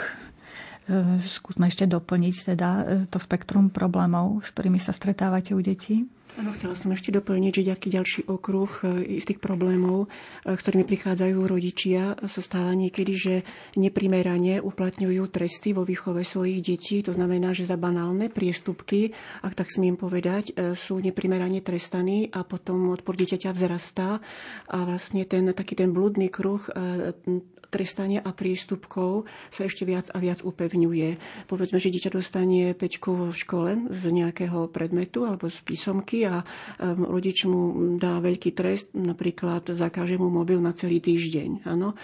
E, skúsme ešte doplniť teda e, to spektrum problémov, s ktorými sa stretávate u detí. Áno, chcela som ešte doplniť, že nejaký ďalší okruh e, tých problémov, s ktorými prichádzajú rodičia, sa stáva niekedy, že neprimerane uplatňujú tresty vo výchove svojich detí. To znamená, že za banálne priestupky, ak tak smiem povedať, sú neprimerane trestaní a potom odpor dieťaťa vzrastá a vlastne ten taký ten blúdny kruh trestania a prístupkov sa ešte viac a viac upevňuje. Povedzme, že dieťa dostane peťku v škole z nejakého predmetu alebo z písomky a um, rodič mu dá veľký trest, napríklad zakáže mu mobil na celý týždeň. Áno.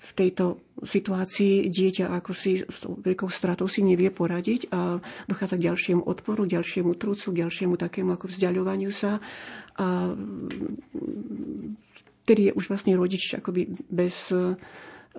V tejto situácii dieťa ako si s veľkou stratou si nevie poradiť a dochádza k ďalšiemu odporu, k ďalšiemu trucu, k ďalšiemu takému ako vzdialovaniu sa. A vtedy je už vlastne rodič akoby bez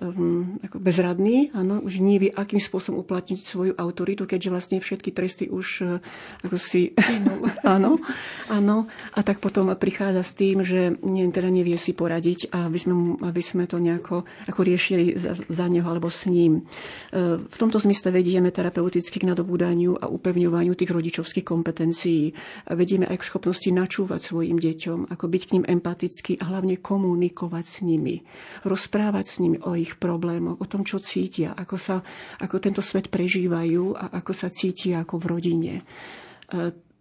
um, ako bezradný, áno, už nevie, akým spôsobom uplatniť svoju autoritu, keďže vlastne všetky tresty už uh, ako si... *laughs* áno, áno. A tak potom prichádza s tým, že nie, teda nevie si poradiť a aby sme, aby sme to nejako ako riešili za, za neho alebo s ním. Uh, v tomto zmysle vedieme terapeuticky k nadobúdaniu a upevňovaniu tých rodičovských kompetencií. Vedieme aj k schopnosti načúvať svojim deťom, ako byť k ním empatický a hlavne komunikovať s nimi, rozprávať s nimi o ich problémoch, o tom, čo cítia, ako, sa, ako tento svet prežívajú a ako sa cítia ako v rodine.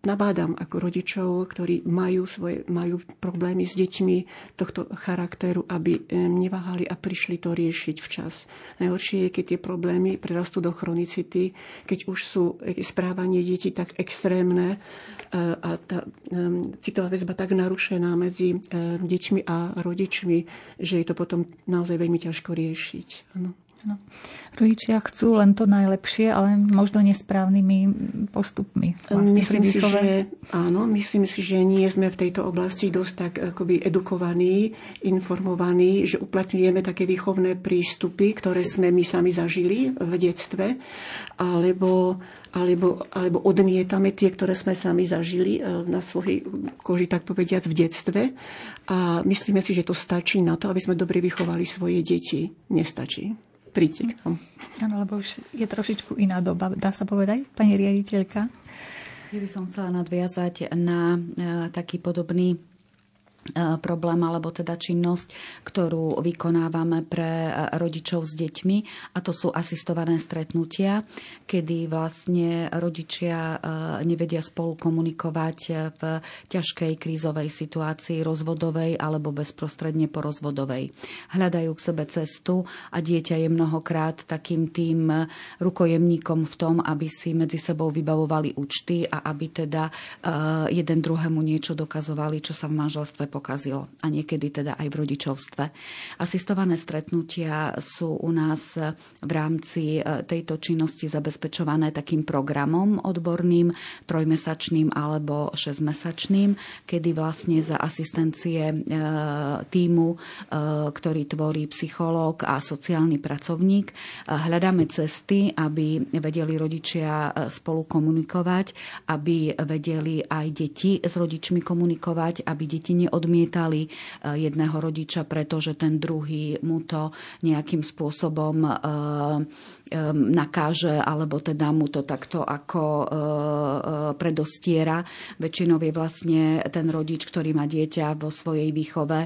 Nabádam ako rodičov, ktorí majú, svoje, majú problémy s deťmi tohto charakteru, aby e, neváhali a prišli to riešiť včas. Najhoršie je, keď tie problémy prerastú do chronicity, keď už sú správanie detí tak extrémne, a tá citová väzba tak narušená medzi deťmi a rodičmi, že je to potom naozaj veľmi ťažko riešiť. Ano. No. Rodičia chcú len to najlepšie, ale možno nesprávnymi postupmi. Vlastne myslím si, že áno, myslím si, že nie sme v tejto oblasti dosť tak akoby edukovaní, informovaní, že uplatňujeme také výchovné prístupy, ktoré sme my sami zažili v detstve, alebo alebo, alebo odmietame tie, ktoré sme sami zažili e, na svojej koži, tak povediac, v detstve. A myslíme si, že to stačí na to, aby sme dobre vychovali svoje deti. Nestačí. Príďte k nám. Áno, lebo už je trošičku iná doba, dá sa povedať, pani riaditeľka. Ja by som chcela nadviazať na e, taký podobný problém alebo teda činnosť, ktorú vykonávame pre e, rodičov s deťmi a to sú asistované stretnutia, kedy vlastne rodičia e, nevedia spolu komunikovať v ťažkej krízovej situácii rozvodovej alebo bezprostredne po rozvodovej. Hľadajú k sebe cestu a dieťa je mnohokrát takým tým rukojemníkom v tom, aby si medzi sebou vybavovali účty a aby teda jeden druhému niečo dokazovali, čo sa v manželstve pokazilo a niekedy teda aj v rodičovstve. Asistované stretnutia sú u nás v rámci e, tejto činnosti zabezpečované takým programom odborným, trojmesačným alebo šesťmesačným, kedy vlastne za asistencie e, týmu, e, ktorý tvorí psychológ a sociálny pracovník, hľadáme cesty, aby vedeli rodičia spolu komunikovať, aby vedeli aj deti s rodičmi komunikovať, aby deti neod odmietali jedného rodiča, pretože ten druhý mu to nejakým spôsobom nakáže alebo teda mu to takto ako predostiera. Väčšinou je vlastne ten rodič, ktorý má dieťa vo svojej výchove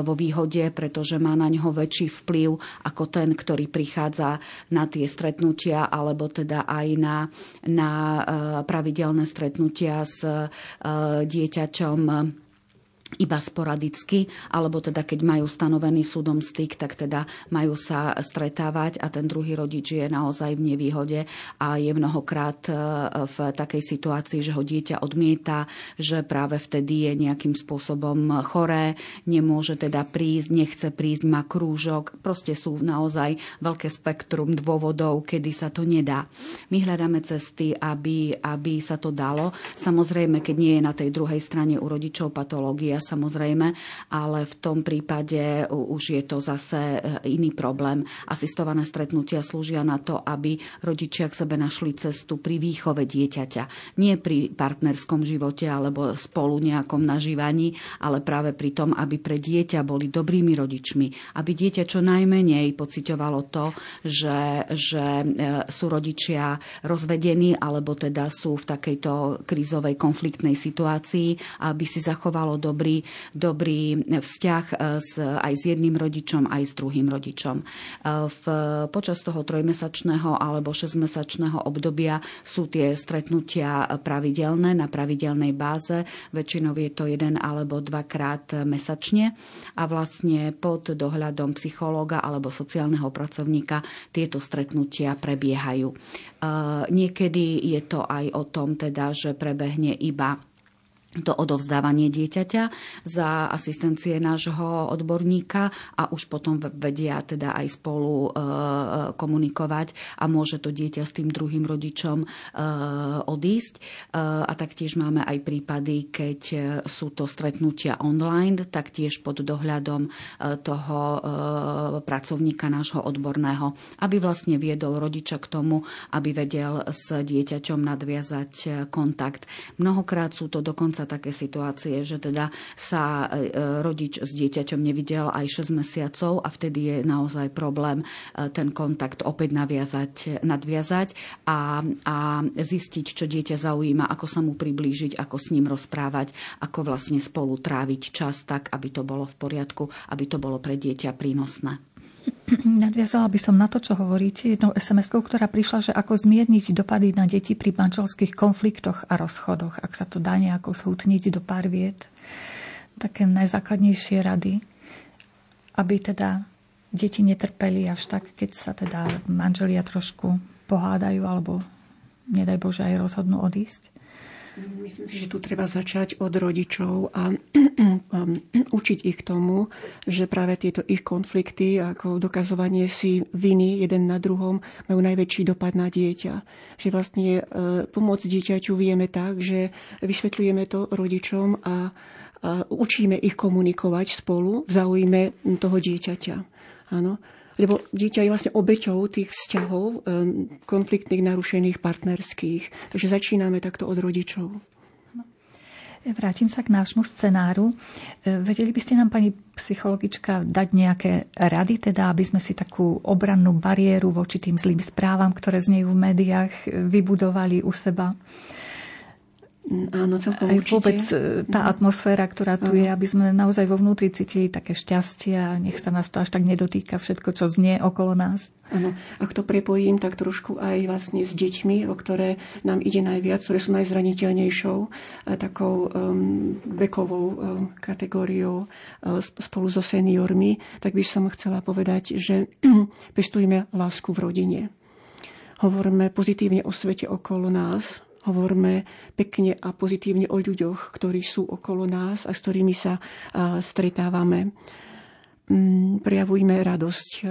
vo výhode, pretože má na ňo väčší vplyv ako ten, ktorý prichádza na tie stretnutia alebo teda aj na, na pravidelné stretnutia s dieťaťom iba sporadicky, alebo teda keď majú stanovený súdom styk, tak teda majú sa stretávať a ten druhý rodič je naozaj v nevýhode a je mnohokrát e, v takej situácii, že ho dieťa odmieta, že práve vtedy je nejakým spôsobom choré, nemôže teda prísť, nechce prísť, má krúžok. Proste sú naozaj veľké spektrum dôvodov, kedy sa to nedá. My hľadáme cesty, aby, aby sa to dalo. Samozrejme, keď nie je na tej druhej strane u rodičov patológia, samozrejme, ale v tom prípade už je to zase e, iný problém. Asistované stretnutia slúžia na to, aby rodičia k sebe našli cestu pri výchove dieťaťa. Nie pri partnerskom živote alebo spolu nejakom nažívaní, ale práve pri tom, aby pre dieťa boli dobrými rodičmi. Aby dieťa čo najmenej pociťovalo to, že, že e, sú rodičia rozvedení alebo teda sú v takejto krízovej konfliktnej situácii, aby si zachovalo dobrý dobrý, vzťah e, s, aj s jedným rodičom, aj s druhým rodičom. E, v, počas toho trojmesačného alebo šesťmesačného obdobia sú tie stretnutia pravidelné na pravidelnej báze. Väčšinou je to jeden alebo dvakrát mesačne a vlastne pod dohľadom psychológa alebo sociálneho pracovníka tieto stretnutia prebiehajú. Niekedy je to aj o tom, teda, že prebehne iba to odovzdávanie dieťaťa za asistencie nášho odborníka a už potom vedia teda aj spolu e, komunikovať a môže to dieťa s tým druhým rodičom e, odísť. E, a taktiež máme aj prípady, keď sú to stretnutia online, taktiež pod dohľadom toho pracovníka nášho odborného, aby vlastne viedol rodiča k tomu, aby vedel s dieťaťom nadviazať kontakt. Mnohokrát sú to dokonca sa také situácie, že teda sa e, rodič s dieťaťom nevidel aj 6 mesiacov a vtedy je naozaj problém e, ten kontakt opäť naviazať, nadviazať a, a zistiť, čo dieťa zaujíma, ako sa mu priblížiť, ako s ním rozprávať, ako vlastne spolu tráviť čas tak, aby to bolo v poriadku, aby to bolo pre dieťa prínosné. *clears throat* Nadviazala by som na to, čo hovoríte, jednou sms ktorá prišla, že ako zmierniť dopady na deti pri manželských konfliktoch a rozchodoch, ak sa to dá nejako zhutniť do pár viet. Také najzákladnejšie rady, aby teda deti netrpeli až tak, keď sa teda manželia trošku pohádajú alebo nedaj Bože aj rozhodnú odísť. Myslím si, že tu treba začať od rodičov a *clears throat* učiť ich tomu, že práve tieto ich konflikty, ako dokazovanie si viny jeden na druhom, majú najväčší dopad na dieťa. Že vlastne e, pomôcť dieťaťu vieme tak, že vysvetľujeme to rodičom a učíme ich komunikovať spolu v záujme toho dieťaťa. Áno lebo dieťa je vlastne obeťou tých vzťahov um, konfliktných, narušených, partnerských. Takže začíname takto od rodičov. No. Vrátim sa k nášmu scenáru. E, vedeli by ste nám, pani psychologička, dať nejaké rady, teda aby sme si takú obrannú bariéru voči tým zlým správam, ktoré znejú v médiách, e, vybudovali u seba? Áno, celkom Aj určite. vôbec e, tá atmosféra, ktorá tu Áno. je, aby sme naozaj vo vnútri cítili také šťastie a nech sa nás to až tak nedotýka všetko, čo znie okolo nás. Áno. Ak to prepojím, tak trošku aj vlastne s deťmi, o ktoré nám ide najviac, ktoré sú najzraniteľnejšou e, takou um, vekovou um, kategóriou um, spolu so seniormi, tak by som chcela povedať, že *clears throat* pestujme lásku v rodine. Hovoríme pozitívne o svete okolo nás, Hovorme pekne a pozitívne o ľuďoch, ktorí sú okolo nás a s ktorými sa stretávame. Mm, prejavujme radosť e,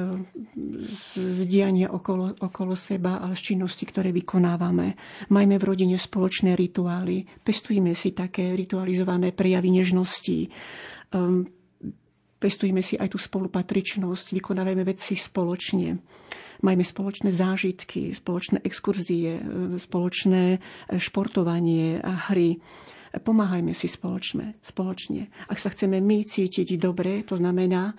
z diania okolo, okolo seba a z činnosti, ktoré vykonávame. Majme v rodine spoločné rituály. Pestujme si také ritualizované prejavy nežnosti. Ehm, pestujme si aj tú spolupatričnosť. Vykonávajme veci spoločne majme spoločné zážitky, spoločné exkurzie, e, spoločné e, športovanie a hry. pomáhajme si spoločne. spoločne. Ak sa chceme my cítiť dobre, to znamená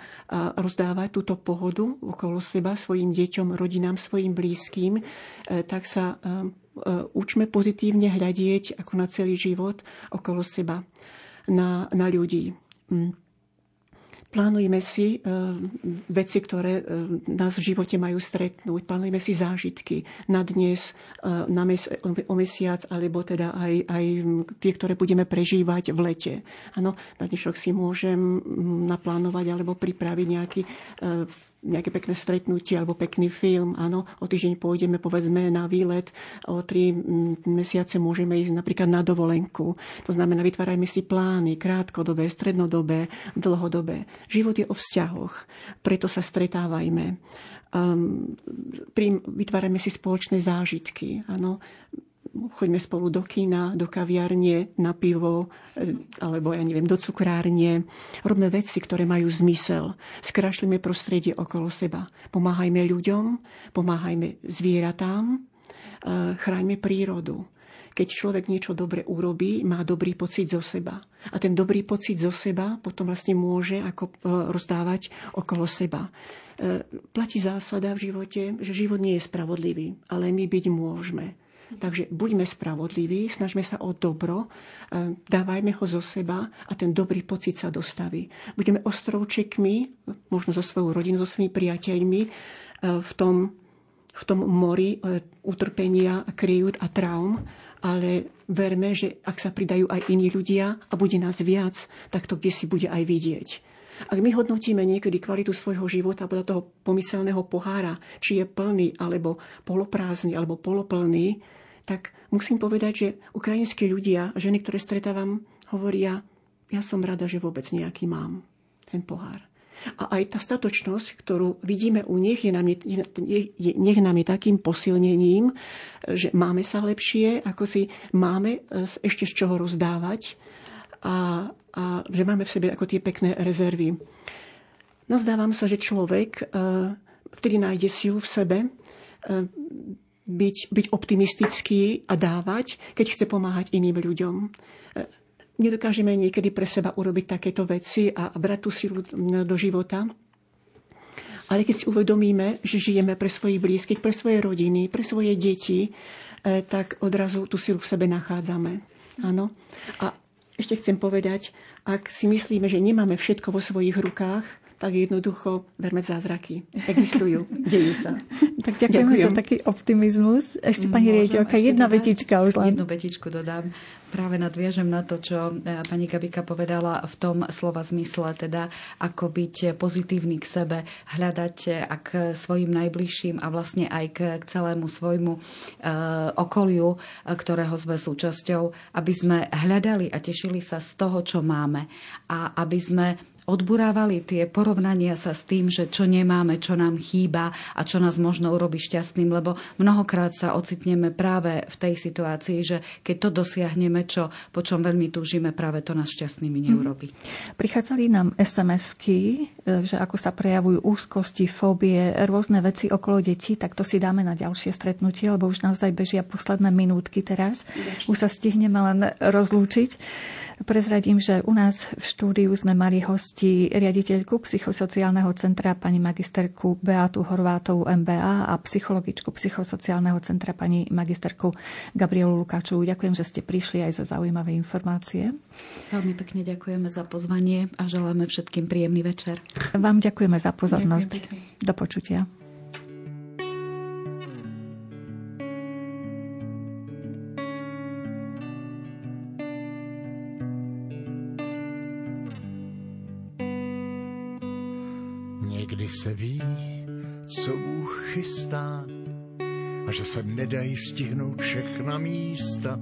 rozdávať túto pohodu okolo seba svojim deťom, rodinám, svojim blízkym, e, tak sa e, e, učme pozitívne hľadieť ako na celý život okolo seba, na, na ľudí. Plánujeme si veci, ktoré nás v živote majú stretnúť. Plánujeme si zážitky na dnes, na mes, o mesiac, alebo teda aj, aj tie, ktoré budeme prežívať v lete. Áno, na dnešok si môžem naplánovať alebo pripraviť nejaký nejaké pekné stretnutie alebo pekný film. Áno, o týždeň pôjdeme povedzme na výlet, o tri mesiace môžeme ísť napríklad na dovolenku. To znamená, vytvárajme si plány krátkodobé, strednodobé, dlhodobé. Život je o vzťahoch, preto sa stretávajme. Um, vytvárajme si spoločné zážitky. Áno choďme spolu do kina, do kaviarne, na pivo, e, alebo ja neviem, do cukrárne. Robme veci, ktoré majú zmysel. Skrašlíme prostredie okolo seba. Pomáhajme ľuďom, pomáhajme zvieratám, e, chráňme prírodu. Keď človek niečo dobre urobí, má dobrý pocit zo seba. A ten dobrý pocit zo seba potom vlastne môže ako e, rozdávať okolo seba. Platí zásada v živote, že život nie je spravodlivý, ale my byť môžeme. Takže buďme spravodliví, snažme sa o dobro, e, dávajme ho zo seba a ten dobrý pocit sa dostaví. Budeme ostrovčekmi, možno so svojou rodinou, so svojimi priateľmi e, v tom, v tom mori e, utrpenia, kryjút a traum, ale verme, že ak sa pridajú aj iní ľudia a bude nás viac, tak to kde si bude aj vidieť. Ak my hodnotíme niekedy kvalitu svojho života podľa toho pomyselného pohára, či je plný, alebo poloprázdny, alebo poloplný, tak musím povedať, že ukrajinskí ľudia, ženy, ktoré stretávam, hovoria, ja som rada, že vôbec nejaký mám ten pohár. A aj tá statočnosť, ktorú vidíme u nich, je nám, je, je, nech nám je takým posilnením, že máme sa lepšie, ako si máme e, ešte z čoho rozdávať a, a že máme v sebe ako tie pekné rezervy. Nazdávam sa, že človek e, vtedy nájde silu v sebe e, byť, byť optimistický a dávať, keď chce pomáhať iným ľuďom. E, nedokážeme niekedy pre seba urobiť takéto veci a brať tú silu do života. Ale keď si uvedomíme, že žijeme pre svojich blízkych, pre svoje rodiny, pre svoje deti, tak odrazu tú silu v sebe nachádzame. Áno. A ešte chcem povedať, ak si myslíme, že nemáme všetko vo svojich rukách, tak jednoducho verme v zázraky. Existujú, *laughs* dejú sa. tak ďakujem, ďakujem. za taký optimizmus. Ešte pani riaditeľka, jedna dodám, vetička už len. Jednu vetičku dodám. Práve nadviežem na to, čo e, pani Gabika povedala v tom slova zmysle, teda ako byť pozitívny k sebe, hľadať e, a k svojim najbližším a vlastne aj k celému svojmu e, okoliu, ktorého sme súčasťou, aby sme hľadali a tešili sa z toho, čo máme a aby sme odburávali tie porovnania sa s tým, že čo nemáme, čo nám chýba a čo nás možno urobí šťastným, lebo mnohokrát sa ocitneme práve v tej situácii, že keď to dosiahneme, čo, po čom veľmi túžime, práve to nás šťastnými mhm. neurobí. Mm. Prichádzali nám SMS-ky, e, že ako sa prejavujú úzkosti, fóbie, rôzne veci okolo detí, tak to si dáme na ďalšie stretnutie, lebo už naozaj bežia posledné minútky teraz. Už sa stihneme len rozlúčiť. Prezradím, že u nás v štúdiu sme mali hosti riaditeľku psychosociálneho centra pani magisterku Beatu Horvátovú MBA a psychologičku psychosociálneho centra pani magisterku Gabrielu Lukáčovú. Ďakujem, že ste prišli aj za zaujímavé informácie. Veľmi pekne ďakujeme za pozvanie a želáme všetkým príjemný večer. Vám ďakujeme za pozornosť. Ďakujem Do počutia. Někdy se ví, co Bůh chystá a že se nedají stihnout všechna místa,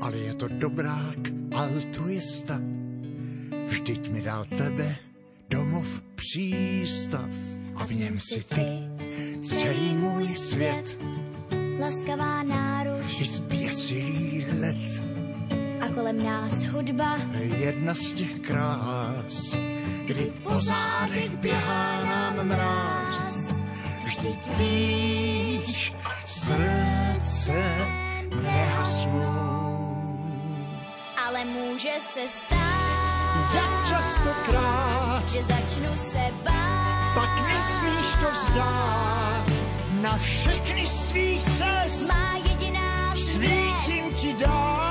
ale je to dobrák altruista. Vždyť mi dal tebe domov přístav a v něm si ty celý můj svět. Laskavá náruč. I zběsilý let a kolem nás hudba. Jedna z těch krás kdy po zádech běhá nám mráz. Vždyť víš, srdce nehasnou. A může se stát, tak častokrát, že začnu se bát. pak nesmíš to vzdát. Na všechny z tvých cest Má jediná svítím ti dál.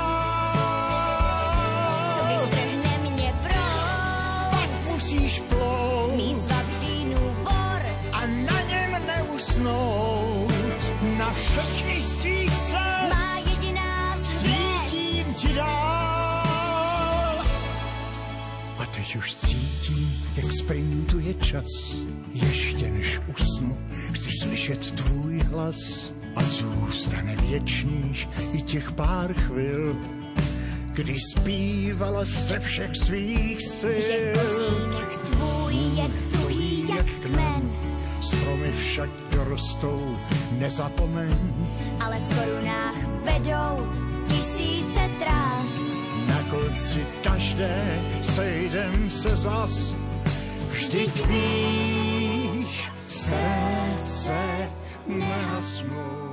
Neusnout. Na všechny z tvých cest má jediná svítím ti dál. A teď už cítím, jak sprintuje čas. Ještě než usnu, chci slyšet tvůj hlas. A zůstane věčných i těch pár chvil, kdy zpívala ze všech svých sil. Že kořínek tvůj je tuhý jak kmen, Stromy však rostou, nezapomeň. ale v korunách vedou tisíce trás. Na konci každé sejdem se zas. Vždyť víš, srdce nehasnou.